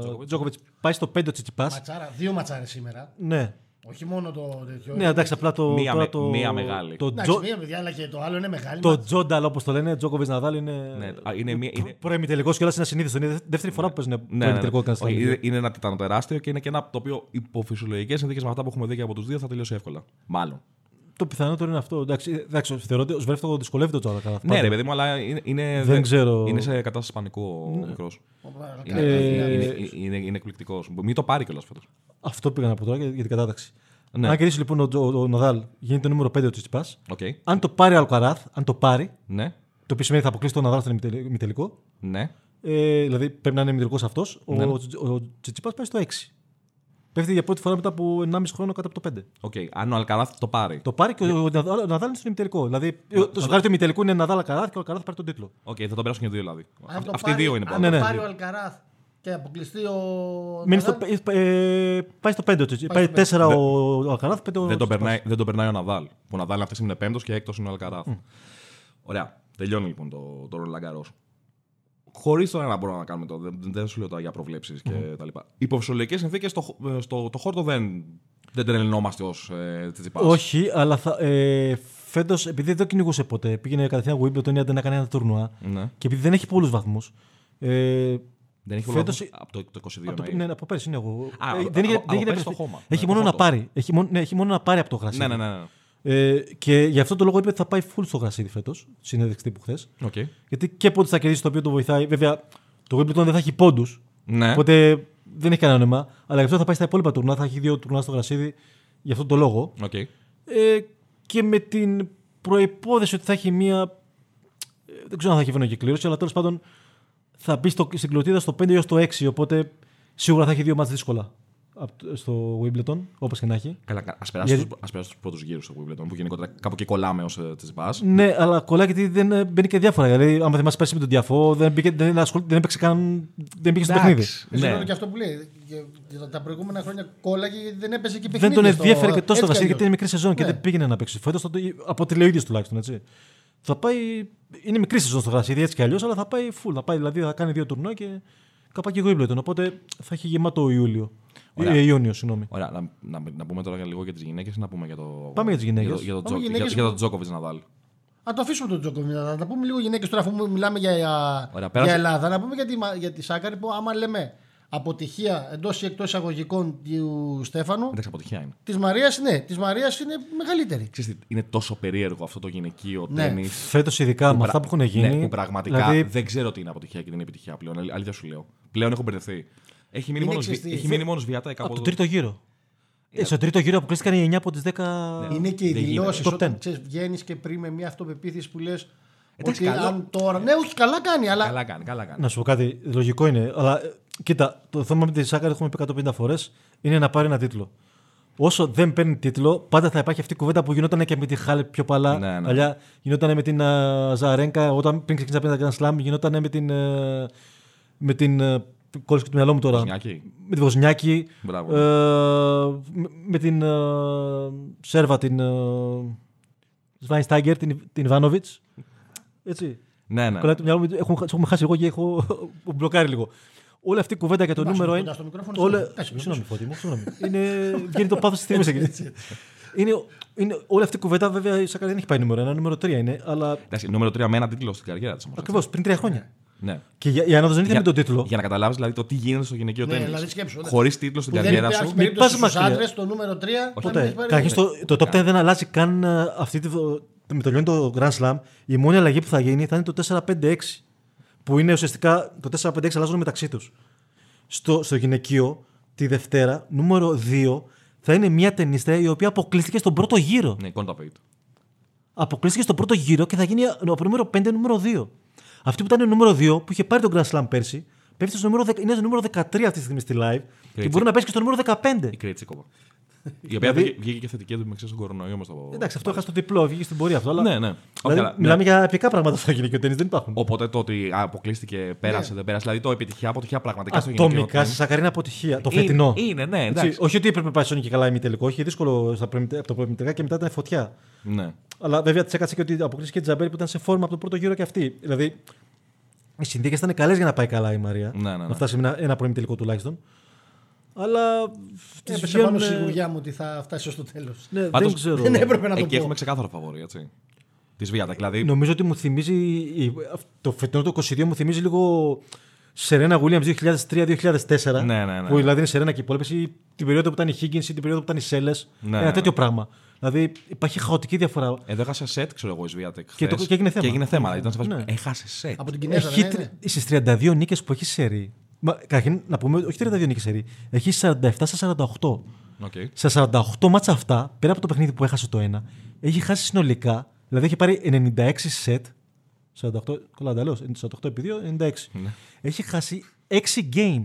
Τζόκοβιτς. Τζόκοβιτς, πάει στο 5 ο Τσιτσιπάς. Ματσάρα, δύο ματσάρες σήμερα. Ναι. Όχι μόνο το τέτοιο. ναι, εντάξει, απλά το. Μία τώρα με- το, μία μεγάλη. Το, Εντάξει, Τζο, μία παιδιά, αλλά και το άλλο είναι μεγάλη. το μάτσα. Τζόνταλ, όπως το λένε, Τζόκοβιτς Ναδάλ είναι. Ναι, α, είναι μία- είναι- Πρώιμη τελικό και όλα είναι ασυνείδητο. Είναι δεύτερη φορά που παίζουν Ναι, πρώιμη ναι, ναι. τελικό κανένα Όχι, στα είναι, είναι ένα τιτάνο τεράστιο και είναι και ένα το οποίο υπό φυσιολογικέ συνθήκες με αυτά που έχουμε δει και από τους δύο θα τελειώσει εύκολα. Μάλλον. Το πιθανότερο είναι αυτό. Εντάξει, εντάξει θεωρώ ότι ο Σβέρφ το δυσκολεύεται τώρα. κατά Ναι, ρε παιδί μου, αλλά είναι, είναι, Δεν ξέρω. είναι σε κατάσταση πανικού ο μικρός. Οπα, Είναι, Ε, είναι, είναι, είναι εκπληκτικός. Μην το πάρει κιόλας φέτος. Αυτό πήγα να πω τώρα για, για την κατάταξη. Ναι. Αν κερδίσει λοιπόν ο, Τζο- ο, Ναδάλ, γίνεται το νούμερο 5 ο Τσιτσιπάς. Okay. Αν το πάρει ο Αλκαράθ, αν το πάρει, Ναι, το οποίο σημαίνει θα αποκλείσει τον Ναδάλ στον ημιτελ- ημιτελικό. ναι. Ε, δηλαδή πρέπει να είναι ημιτελικό αυτός. Ο, Ναι. ο, ο Τσιτσιπάς πάει στο 6. Πέφτει για πρώτη φορά μετά από 1,5 χρόνο κάτω από το 5. Okay. Αν ο Αλκαράθ το πάρει. Το πάρει και ο, ο, Ναδάλ, ο Ναδάλ είναι στον ημιτελικό. Δηλαδή το ζευγάρι του ημιτελικού είναι Ναδάλ Αλκαράθ και ο Αλκαράθ πάρει τον τίτλο. Οκ, θα τον περάσουν και δύο δηλαδή. Αν το Αυτοί οι πάρει- δύο είναι Αν πάνω. Ναι, το ναι. πάρει ο Αλκαράθ και αποκλειστεί ο. Μένει στο, Ναδάλ, ε, πάει στο 5 ο Τσιτσιπάς. Πάει στο 4 ο, ο Αλκαράθ, 5 ο Δεν τον, Τσιτσιπάς. περνάει, δεν τον περνάει ο Ναδάλ. Που ο Ναδάλ αυτή τη στιγμή είναι πέμπτος και έκτος είναι ο Αλκαράθ. Ωραία. Τελειώνει λοιπόν το, το Ρολάν Γκαρό. Χωρίς τώρα να μπορούμε να κάνουμε το. Δεν, δεν σου λέω τώρα για προβλέψεις και τα λοιπά. Υπό φυσιολογικές συνθήκες στο, χ- ε, στο, το χόρτο δεν, δεν τρελνόμαστε ως ε, Τσιτσιπάς. Όχι, αλλά θα, ε, φέτος, επειδή δεν το κυνηγούσε ποτέ, πήγαινε κατευθείαν Wimbledon ή δεν έκανε ένα τουρνουά. Ναι. Και επειδή δεν έχει πολλούς βαθμούς. Ε, Δεν έχει Φέτος- φέτος... από το, το 22 από, το, εννοεί. ναι, από πέρσι είναι εγώ. Α, Ε, από- δεν είχε, από- δεν από είχε πέρσι το επιστρέψει. χώμα. Έχει Ναι, μόνο το να χόρτο. πάρει. Έχει μόνο, ναι, έχει μόνο να πάρει από το γρασίδι. Ναι, ναι, ναι. ναι. Ε, και γι' αυτό το λόγο είπε ότι θα πάει full στο γρασίδι φέτος. Συνέντευξη τύπου χθες. Okay. Γιατί και πότε θα κερδίσει το οποίο το βοηθάει. Βέβαια, το Wimbledon δεν θα έχει πόντους. Ναι. Οπότε δεν έχει κανένα νόημα. Αλλά γι' αυτό θα πάει στα υπόλοιπα τουρνά. Θα έχει δύο τουρνά στο γρασίδι. Γι' αυτό το λόγο. Okay. Ε, και με την προπόθεση ότι θα έχει μία. ε, Δεν ξέρω αν θα έχει βενοκυκλήρωση, αλλά τέλος πάντων θα μπει στο, στην κλωτίδα στο 5 έως το 6. Οπότε σίγουρα θα έχει δύο μάτς δύσκολα απ' το- στο Wimbledon, όπως και να έχει. Καλά, ας περάσει Γιατί- τους, ας περάσει τους πρώτους γύρους στο Wimbledon, που γενικότερα κάπου και κολλάμε ως ε, Τσιτσιπάς. Ναι, αλλά κολλάει γιατί δεν ε, μπαίνει και διάφορα. Δηλαδή, άμα θυμάσαι πέρσι με τον Διαφό, δεν, μπήκε, δεν, ασχολ- δεν έπαιξε καν. Δεν πήγε στο παιχνίδι. Δεν Ναι. ξέρω και αυτό που λέει. Και- και τα- Τα προηγούμενα χρόνια κόλλαγε γιατί δεν έπαιζε και Δεν παιχνίδι. τον στο- ενδιέφερε και τόσο έτσι το βασίλειο κι γιατί είναι μικρή σεζόν και Ναι. δεν πήγαινε να παίξει. Φέτος από ό,τι λέει ο ίδιο τουλάχιστον έτσι. Θα πάει. Είναι μικρή σεζόν στο γρασίδι έτσι κι αλλιώς, αλλά θα πάει full. Θα πάει δηλαδή θα κάνει δύο τουρνό και καπάκι Wimbledon. Οπότε θα έχει γεμάτο Ιούλιο. Ωραία. Ε, Ιούνιο, συγγνώμη. Ωραία, να, να, να πούμε τώρα για λίγο για τις γυναίκες ή να πούμε για το. Πάμε για τις γυναίκες. Για, το- για, το Πάμε Τζο- γυναίκες. για, για το Τζόκοβιτ Ναδάλ. Να το αφήσουμε τον Τζόκοβιτ. Να τα πούμε λίγο γυναίκες τώρα, αφού μιλάμε για, Ωραία, για πέρασε. Ελλάδα. Να πούμε για τη, Μα- για τη Σάκαρη που άμα λέμε αποτυχία εντός ή εκτός εισαγωγικών του Στέφανου, Εντάξει, αποτυχία είναι. της Μαρίας ναι, της Μαρίας είναι μεγαλύτερη. Ξέρεις τι, είναι τόσο περίεργο αυτό το γυναικείο Ναι. τέννη. Φέτος, ειδικά με αυτά που έχουν γίνει. Ναι, που πραγματικά δηλαδή, δεν ξέρω τι είναι αποτυχία και τι είναι επιτυχία πλέον. αλ- Αλήθεια σου λέω. Πλέον έχω μπερδευτεί. Έχει μείνει Είναι μόνος ξέρεις τι, έχει θε- μείνει μόνος Βιατάκ από από τον τρίτο γύρο. Ε, στον τρίτο γύρο αποκλείστηκαν οι 9 από τις 10. είναι και οι δεν γίνεται. δηλώσεις Top όταν 10. βγαίνεις και πριν με μια αυτοπεποίθηση που λες. Εντάξει, Ότι καλό. αν τώρα. Ναι, όχι, καλά κάνει, αλλά. Καλά κάνει, καλά κάνει. Να σου πω κάτι, λογικό είναι. Αλλά ε, κοίτα, το θέμα με τη Σάκαρη έχουμε πει 150 φορές είναι να πάρει ένα τίτλο. Όσο δεν παίρνει τίτλο, πάντα θα υπάρχει αυτή η κουβέντα που γινόταν και με τη Χάλεπ πιο παλά. Ναι, ναι. Παλιά γινόταν με την α, Ζαρένκα, όταν πριν ξεκίνησε να παίρνει τα Grand Slam, γινόταν με την. ε, με την. ε, κόλλησε και το μυαλό μου τώρα. Βοσνιάκη. Με τη Βοσνιάκη. Μπράβο. ε, με, με την ε, Σέρβα, την. Ε, Σβάινστάγκερ, την, την Ιβάνοβιτς. Έτσι. Ναι, ναι. Κολλάει το μυαλό μου, έχουμε, έχουμε χάσει εγώ και έχω μπλοκάρει λίγο. Όλη αυτή η κουβέντα για το Βάζω νούμερο κοντά 1. στο μικρόφωνο, Όλα... συγγνώμη. Κάτσε, Συγγνώμη, Φώτη μου, συγγνώμη. Είναι... Βγαίνει το πάθος της στιγμή εκεί. Είναι, είναι, όλη αυτή η κουβέντα, βέβαια, η Σακάρη δεν έχει πάει νούμερο 1, νούμερο 3 είναι. Αλλά Εντάξει, νούμερο 3 με ένα τίτλο στην καριέρα της όμως. ακριβώς πριν τρία χρόνια. Ναι. Και για, η ανάδοση δεν ήταν με τον τίτλο. Για να καταλάβεις δηλαδή το τι γίνεται στο γυναικείο Ναι, τέννη. δηλαδή σκέψου, ναι. Χωρίς τίτλο στην Που δεν καριέρα υπάρχει σου. περίπτωση πας στους μακριά. άντρες το νούμερο 3. Ποτέ. Καταρχήν το, το top 10 δεν αλλάζει καν ε, αυτή τη, με το λιώνει το Grand Slam. Η μόνη αλλαγή που θα γίνει θα είναι το 4-5-6. Που είναι ουσιαστικά το 4-5-6 αλλάζουν μεταξύ τους. Στο, στο γυναικείο, τη Δευτέρα, νούμερο 2, θα είναι μια ταινίστρια η οποία αποκλείστηκε στον πρώτο γύρο. Ναι, κόντα πέιτ. Αποκλείστηκε στον πρώτο γύρο και θα γίνει από νούμερο 5 νούμερο 2. Αυτή που ήταν νούμερο 2, που είχε πάρει τον Grand Slam πέρσι, πέφτει στο νούμερο, 10 είναι στο νούμερο 13 αυτή τη στιγμή στη live και μπορεί να πέσει και στο νούμερο 15. Η Κρέτσικοβα. Η οποία βγήκε- βγήκε και θετική του μεταξύ στον κορονοϊό μας. Δηλαδή- Εντάξει, αυτό έχασε το διπλό, βγήκε στην πορεία αυτό. Αλλά... Ναι, ναι. Όχι, Δηλαδή, αλλά- μιλάμε για επικά πράγματα στο γυναικείο τέννη, δεν υπάρχουν. Οπότε το ότι αποκλείστηκε, πέρασε, δεν πέρασε. Δηλαδή το επιτυχία, αποτυχία πραγματικά στο γυναικείο Ατομικά τέννις. σε Σακαρίνα αποτυχία. Το Είναι- φετινό. Είναι, ναι, Έτσι, εντάξει. όχι ότι έπρεπε να πάει στον και καλά ημιτελικό, είχε δύσκολο στα προημι- από το προημιτελικά και μετά ήταν φωτιά. Ναι. Αλλά βέβαια της έκατσε και ότι αποκλείστηκε και η Τζαμπέλη που ήταν σε φόρμα από το πρώτο γύρο και αυτή. Δηλαδή οι συνθήκες ήταν καλές για να πάει καλά η Μαρία. Ναι, ναι, ναι. Να φτάσει με ένα, ένα προημιτελικό τουλάχιστον. Αλλά. τις Έπεσε πάνω βγαίνουν, στη ε, σιγουριά μου ότι θα φτάσει ως το τέλος. Ναι, Πάντως, δεν ξέρω. Δεν έπρεπε να το Εκεί πω. έχουμε ξεκάθαρο φαβόρι, έτσι. Της Βιάτα. Δηλαδή, Νομίζω ότι μου θυμίζει. η- Το φετινό το 22 μου θυμίζει λίγο Σερένα Williams 2003-2004. Ναι, ναι, ναι. Που δηλαδή είναι Σερένα και υπόλοιπες ή την περίοδο που ήταν η Higgins ή την περίοδο που ήταν η Σέλες. Ναι, ένα ναι. τέτοιο πράγμα. Δηλαδή υπάρχει χαοτική διαφορά. εδώ έχασε σετ, ξέρω εγώ, η Σβιάτεκ. Και το- και έγινε θέμα. Και έγινε θέμα. δηλαδή, Ήταν σε φάση Ναι. που Έχασε σετ. Από την Κινέζα, Έχει ναι, ναι. στις 32 νίκες που έχεις σερί. Μα, καταρχήν να πούμε, όχι 32 νίκες σερί. Έχει 47 στα 48. Οκ. Στα 48 μάτσα αυτά, πέρα από το παιχνίδι που έχασε το ένα, έχει χάσει συνολικά, δηλαδή έχει πάρει 96 σετ. 48, καλά τα λέω, 48 επί 2, 96. Ναι. Έχει χάσει 6 games.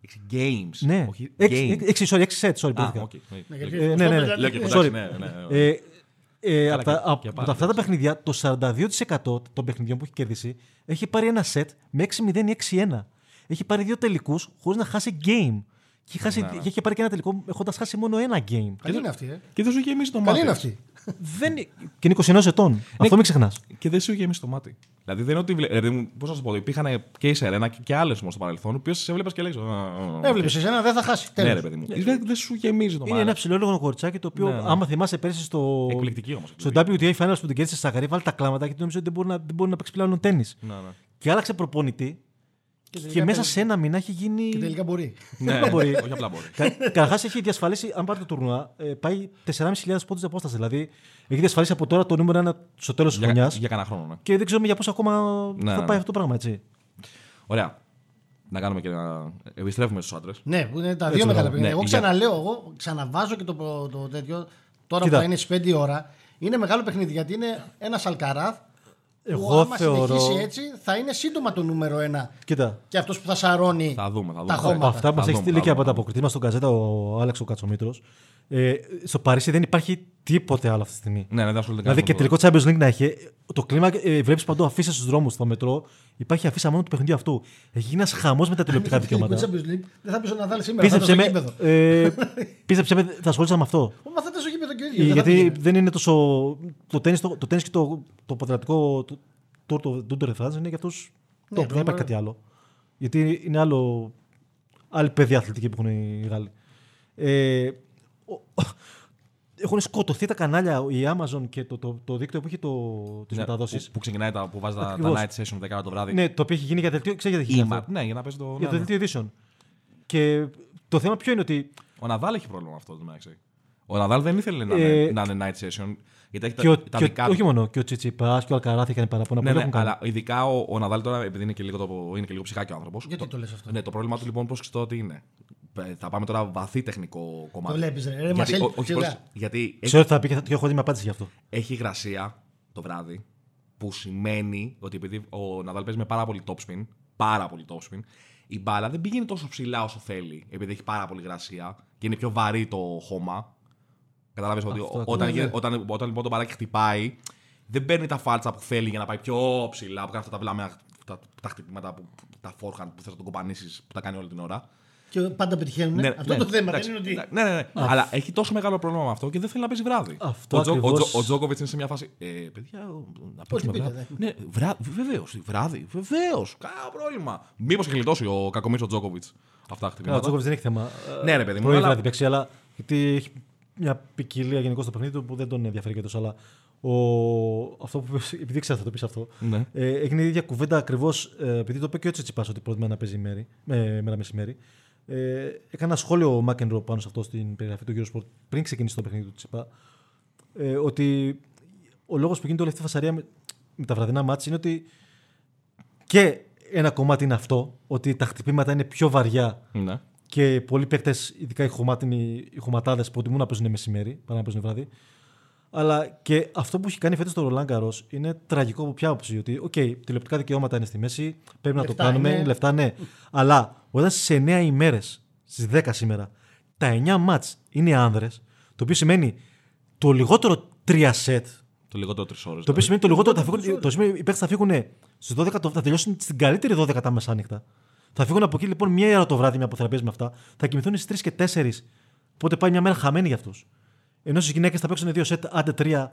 Έχεις Games. Ναι, Όχι 6, games. 6, sorry, 6 sets, sorry, Α, μπερδεύτηκα. οκ. Ναι, γιατί Ε, αυτό ναι, ναι, το ναι. Λέω και λέει- κοντά, Sorry. ναι, ναι. Ε, ε, Καλά, από, τα, και- από, και από πάλι, αυτά τα έτσι. παιχνίδια, το 42% των παιχνιδιών που έχει κερδίσει έχει πάρει ένα set με 6-0 ή 6-1. Έχει πάρει δύο τελικούς χωρίς να χάσει game. Και έχει, χάσει, Ναι, ναι. και έχει πάρει και ένα τελικό έχοντας χάσει μόνο ένα game. Καλή είναι αυτή, ε. Και δεν σου είχε γεμίσει το Καλή μάτι. είναι αυτή. Δεν... είναι- Και είναι 29 ετών. Αυτό μην ξεχνάς. Και δεν σου είχε γεμίσει το μάτι. Δηλαδή δεν είναι ότι. βλέ- Πώς να σου πω, υπήρχαν και η Σερένα και, και άλλες όμως στο παρελθόν, οι οποίε σε έβλεπες και λέει. Έβλεπες εσένα, δεν θα χάσει. Ναι, ρε Τέλος. παιδί μου. Δεν δεν σου γεμίζει το Είναι ένα μάτι. ψηλόλογο κοριτσάκι το οποίο, Ναι, ναι. άμα θυμάσαι πέρσι στο, Εκπληκτική όμως, στο εκπληκτική. WTA Finals που την κέρδισε στη Σακαρή, βάλει τα κλάματα γιατί νόμιζε ότι δεν μπορεί να, δεν μπορεί να παίξεις πλέον τέννη. Ναι, ναι. Και άλλαξε προπονητή και, τελικά μέσα παίζεις. σε ένα μήνα έχει γίνει. Και τελικά μπορεί. Ναι, Δεν μπορεί. όχι απλά μπορεί. Καταρχάς έχει διασφαλίσει, αν πάρει το τουρνουά, ε, πάει 4.500 πόντους απόσταση. Δηλαδή έχει διασφαλίσει από τώρα το νούμερο 1 στο τέλος της Για, χρονιάς. για κανένα χρόνο, ναι. Και δεν ξέρουμε για πόσο ακόμα Ναι, θα ναι. πάει αυτό το πράγμα, έτσι. Ωραία. Να κάνουμε και να. Επιστρέφουμε στους άντρες. Ναι, που είναι τα Έτσι, δύο μεγάλα μπράβο. παιχνίδια. Ναι, Εγώ για- ξαναλέω, εγώ ξαναβάζω και το, προ- το τέτοιο. Τώρα Κοίτα. που θα είναι στις 5 η ώρα. Είναι μεγάλο παιχνίδι γιατί είναι ένας Αλκαράθ. Που Εγώ άμα θεωρώ- συνεχίσει έτσι θα είναι σύντομα το νούμερο 1 Κοίτα. και αυτός που θα σαρώνει Θα δούμε, θα δούμε. τα Θα- Από χώματα. αυτά που μας Θα έχει δούμε, στείλει θα και από δούμε. τα αποκριτή μα στον καζέτα ο Άλεξ ο Κατσομήτρος. Ε, στο Παρίσι δεν υπάρχει τίποτε άλλο αυτή τη στιγμή. Ναι, ναι, δεν ασχολείται Δηλαδή και κανένας τελικό Champions League να έχει. Το κλίμα ε, βλέπει παντού αφήσει στους δρόμους, στο μετρό. Υπάρχει αφίσα μόνο του παιχνιδιού αυτού. Έχει γίνει ένας χαμός με τα τηλεοπτικά δικαιώματα. Champions League, Δεν θα πεις ο Ναδάλ σήμερα. Θα Πίστεψε ήταν με, στο γήπεδο. ε, πίστεψε με, θα ασχολήσω με αυτό. Μα θα ήταν στο γήπεδο και ο Ε, ίδιο. δεν θα Γιατί πήγαινε. δεν είναι τόσο. Το τέννις, το, το τέννις και το, το ποδηλατικό. Το, το, το, το, το, είναι για αυτούς. Ναι, δεν υπάρχει κάτι άλλο. Γιατί είναι άλλο, άλλη παιδιά αθλητική που έχουν οι Γάλλοι. Ε, ο- έχουν σκοτωθεί τα κανάλια, η Amazon και το, το, το δίκτυο που έχει το, τις Ναι, μεταδόσεις. Που, που ξεκινάει τα, που βάζει τα, τα Ακριβώς. night session 10 το βράδυ. Ναι, το οποίο έχει γίνει για δελτίο. Ξέρετε γιατί έχει γίνει Ima. αυτό. Ναι, για να παίζει το. Για ναι, το ναι. δελτίο edition. Και το θέμα ποιο είναι ότι Ο Ναδάλ έχει πρόβλημα με αυτό το μεταξύ. Ο Ναδάλ δεν ήθελε να, Ε, είναι, να είναι night session. Γιατί έχει και τα, ο, τα και ο- δικά του. όχι μόνο, και ο Τσιτσιπάς και ο Αλκαράθ είχαν παραπονά Ναι, που ναι, έχουν κάνει. αλλά ειδικά ο, ο Ναδάλ τώρα, επειδή είναι και λίγο, το, είναι και λίγο ψυχάκι ο άνθρωπος. Γιατί το λες αυτό; Ναι, το πρόβλημά του λοιπόν πώς ξέρω ότι είναι. Ε, Θα πάμε τώρα βαθύ τεχνικό κομμάτι. Το βλέπεις, ρε. Ρε, γιατί, Μασέλ, ό- όχι, σιγά. πώς- γιατί έχει, Ξέρω ότι θα πει και θα- και έχω δει με απάντηση γι' αυτό. έχει υγρασία το βράδυ, που σημαίνει ότι επειδή ο Ναδάλ παίζει με πάρα πολύ top spin, πάρα πολύ top spin, η μπάλα δεν πηγαίνει τόσο ψηλά όσο θέλει, επειδή έχει πάρα πολύ υγρασία και είναι πιο βαρύ το χώμα. Κατάλαβε ότι Αυτό όταν, ακριβώς. γίνει- όταν, όταν λοιπόν το μπαλάκι χτυπάει, δεν παίρνει τα φάλτσα που θέλει για να πάει πιο ψηλά, που κάνει αυτά τα βλάμια, τα, τα χτυπήματα, που, τα forehand που θες να τον κοπανίσεις, που τα κάνει όλη την ώρα. Και πάντα πετυχαίνουν. Αυτό το θέμα εντάξει, δεν είναι ότι. Ναι, ναι, ναι. Αλλά έχει τόσο μεγάλο πρόβλημα με αυτό και δεν θέλει να παίζει βράδυ. Αυτό ο, Τζο, ο, ακριβώς. Τζο, ο Τζόκοβιτς είναι σε μια φάση. Ε, παιδιά, να παίξουμε πείτε, βράδυ. Ναι, βρά, βεβαίως. Βράδυ, βεβαίως. Κανένα πρόβλημα. Μήπως έχει γλιτώσει ο κακομίρ ο Τζόκοβιτς αυτά τα Καλά, ο χτυπήματα. Τζόκοβιτς δεν έχει θέμα. Ναι, ρε παιδί μου, Πρωί αλλά- βράδυ παίξει, αλλά γιατί έχει μια ποικιλία γενικώ στο παιχνίδι του που δεν τον ενδιαφέρει και τόσο. Αλλά ο... αυτό που είπες, επειδή ξέρω θα το πεις αυτό, Ναι. ε, έγινε η ίδια κουβέντα ακριβώς επειδή το είπε και ο Τσιτσιπάς ότι προτιμά να παίζει μέρη, με, μέρα μεσημέρι. Ε, έκανε ένα σχόλιο ο Μάκενρο πάνω σε αυτό στην περιγραφή του Eurosport πριν ξεκινήσει το παιχνίδι του Τσιπά. Ε, ότι ο λόγος που γίνεται όλη αυτή η φασαρία με, με τα βραδινά μάτς είναι ότι και ένα κομμάτι είναι αυτό, ότι τα χτυπήματα είναι πιο βαριά Ναι. και πολλοί παίκτες, ειδικά οι, χωμάτινοι, οι χωματάδες, προτιμούν να παίζουν μεσημέρι παρά να παίζουν βράδυ. Αλλά και αυτό που έχει κάνει φέτος το Ρολάν Γκαρό είναι τραγικό από ποια άποψη. Ότι, οκ, τηλεοπτικά δικαιώματα είναι στη μέση, πρέπει να το Λεφτά κάνουμε, είναι. λεφτά ναι. Αλλά όταν σε 9 ημέρες, στις 10 σήμερα, τα 9 ματς είναι άνδρες, το οποίο σημαίνει το λιγότερο 3 σετ, Το λιγότερο τρεις ώρες. το οποίο σημαίνει το λιγότερο. Θα φύγουν, το σημαίνει οι παίκτες θα φύγουν στις 12, το- θα τελειώσουν στην καλύτερη 12 τα μεσάνυχτα. Θα φύγουν από εκεί λοιπόν μία ώρα το βράδυ μια που θα παίζει με αυτά. Θα κοιμηθούν στις 3 και 4. Οπότε πάει μια μέρα χαμένη για αυτούς. Ενώ στις γυναίκες θα παίξουν δύο σετ, άντε 3,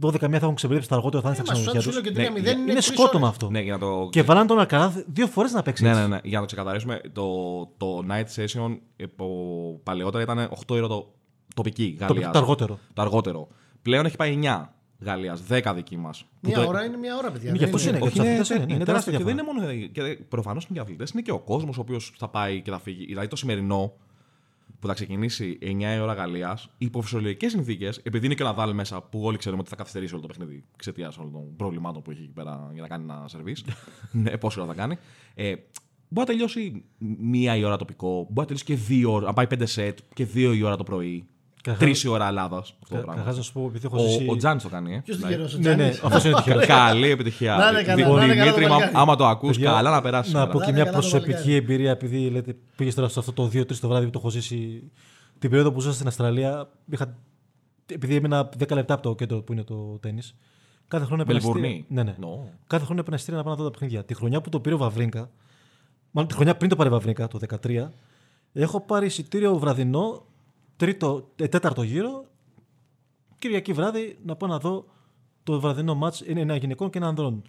12 μία θα έχουν ξεμπερδέψει τα αργότερα, θα είναι Ε, στα μα σου ξενοδοχεία σου τους. λέω και 3-0 Ναι, είναι Είναι τρεις σκότωμα ώρες. αυτό. Ναι, για να το. Και βάλαν τον Αλκαράθ δύο φορές να παίξει. Ναι, έτσι. ναι, ναι. Για να το ξεκαθαρίσουμε, το, το night session ε, ο- παλαιότερα ήταν 8 ώρα το τοπική Το, Γαλλίας. το αργότερο. Το αργότερο. Πλέον έχει πάει 9 Γαλλίας, 10 δική μας. Μια ώρα είναι μια ώρα, παιδιά. Είναι δεν γι' αυτό είναι. Όχι, Για τους είναι, αθλητές είναι, είναι, ναι, τεράστιο. Και τεράστια δεν είναι μόνο. Και προφανώς είναι και οι αθλητές, είναι και ο κόσμος ο οποίος θα πάει και θα φύγει. Δηλαδή το σημερινό που θα ξεκινήσει 9 η ώρα Γαλλίας, υπό φυσιολογικέ συνθήκες, επειδή είναι και ο Ναδάλ μέσα, που όλοι ξέρουμε ότι θα καθυστερήσει όλο το παιχνίδι εξαιτίας όλων των προβλημάτων που έχει εκεί πέρα για να κάνει ένα σερβίς. ναι, πόση ώρα θα κάνει. Ε, μπορεί να τελειώσει μία η ώρα τοπικό, μπορεί να τελειώσει και δύο ώρα, να πάει πέντε σετ και δύο η ώρα το πρωί. Καταρχάς- Τρει η ώρα Ελλάδα. Αυτό το Καταρχά πράγμα. να σου πω, επειδή έχω ζήσει. Ο, ο Τζάνι το κάνει, ε. Ποιο Δηλαδή. τυχερό ο Ναι, ναι, Τζάνης. αυτό είναι τυχερό. Καλή επιτυχία. Να είναι καλά, Δη- να είναι καλά Δημήτρη, το μα- μαλλιάρι. άμα το ακούς, Παιδιά, καλά να περάσει. Να πω Να και είναι μια καλά το προσωπική μαλλιάρι. εμπειρία, επειδή λέτε, πήγε τώρα σε αυτό το 2-3 το βράδυ που το έχω ζήσει. Την περίοδο που ζούσα στην Αυστραλία, είχα, επειδή έμεινα 10 λεπτά από το κέντρο που είναι το τέννη. Κάθε χρόνο έπαιρνα Μελβουρνή. εισιτήρια- Ναι, ναι. Νο. Κάθε χρόνο έπαιρνα εισιτήρια να πάω να δω τα παιχνίδια. Τη χρονιά που το πήρε ο Βαβρίνκα, μάλλον τη χρονιά πριν το πάρει ο Βαβρίνκα, το 2013, έχω πάρει εισιτήριο βραδινό, τρίτο, ε, τέταρτο γύρο, Κυριακή βράδυ να πάω να δω το βραδινό μάτς. Είναι ένα γυναικών και ένα ανδρών.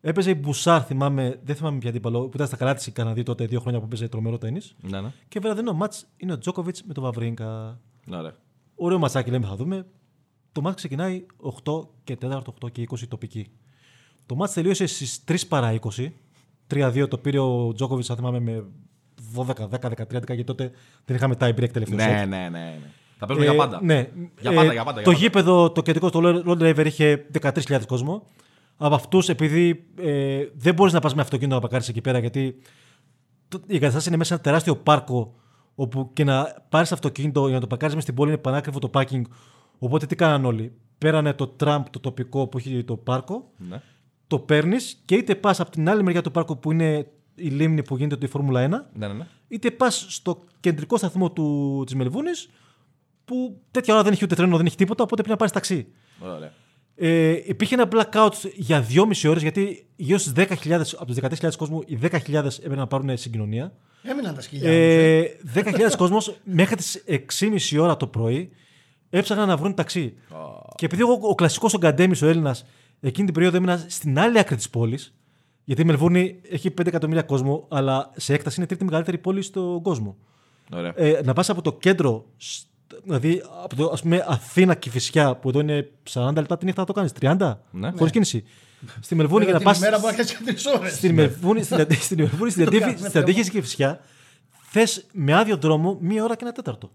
Έπαιζε η Μπουσάρ, θυμάμαι, δεν θυμάμαι πια αντίπαλο, που ήταν στα καλά τη η Καναδή τότε, δύο χρόνια που παίζε τρομερό τέννη. Ναι, ναι. Και βραδινό μάτς είναι ο Τζόκοβιτς με τον Βαβρίνκα. Ναι, ρε. Ωραίο ματσάκι λέμε, θα δούμε. Το μάτς ξεκινάει 8 και 4, 8 και 20 τοπική. Το μάτς τελείωσε στις 3 παρά 20. 3-2 το πήρε ο Τζόκοβιτς, θα θυμάμαι, με 12, 10, 13, γιατί τότε δεν είχαμε tie break τελευταίος Ναι, set. ναι, ναι, ναι. Θα παίζουμε Ε, για πάντα. Ναι. Για πάντα, Ε, για πάντα, για το πάντα. γήπεδο, το κεντρικό στο Lord River είχε 13.000 κόσμο. Από αυτούς, επειδή ε, δεν μπορείς να πας με αυτοκίνητο να πακάρει εκεί πέρα, γιατί το- η εγκαταστάση είναι μέσα σε ένα τεράστιο πάρκο, όπου και να πάρεις αυτοκίνητο για να το πακάρει μέσα στην πόλη είναι πανάκριβο το πάρκινγκ. Οπότε τι κάναν όλοι. Πέρανε το τραμπ το τοπικό που έχει το πάρκο, Ναι. το παίρνεις και είτε πας από την άλλη μεριά του πάρκου που είναι η λίμνη που γίνεται η Φόρμουλα 1, Ναι, ναι, ναι. είτε πας στο κεντρικό σταθμό του, της Μελβούνης που τέτοια ώρα δεν έχει ούτε τρένο, δεν έχει τίποτα, οπότε πρέπει να πάρεις ταξί. Ωραία. Ε, υπήρχε ένα blackout για 2,5 ώρες γιατί γύρω στις 10.000 από του 13.000 κόσμου, οι 10.000 έπρεπε να πάρουν συγκοινωνία. Έμειναν τα σκυλιά. όμως, ε. Ε, 10.000 κόσμος μέχρι τις 6,5 ώρα το πρωί έψαχναν να βρουν ταξί. Και επειδή εγώ ο κλασικός ο Γκαντέμις ο Έλληνας εκείνη την περίοδο έμεινα στην άλλη άκρη της πόλης, Γιατί η Μελβούρνη έχει 5 εκατομμύρια κόσμο, αλλά σε έκταση είναι η τρίτη μεγαλύτερη πόλη στον κόσμο. Ωραία. Ε, να πας από το κέντρο, σ- δηλαδή από το ας πούμε, Αθήνα και Φυσιά, που εδώ είναι 40 λεπτά τη νύχτα να το κάνεις, 30, Ναι. χωρίς κίνηση. Στη Μελβούρνη για να Την πας. ημέρα μπορεί να κάνει και τρεις ώρες. Στην Μελβούρνη, στην αντι- στην Μελβούρνη, στην αντίθεση- κάνουμε στην αντίθεση και Φυσιά, θες με άδειο δρόμο μία ώρα και ένα τέταρτο.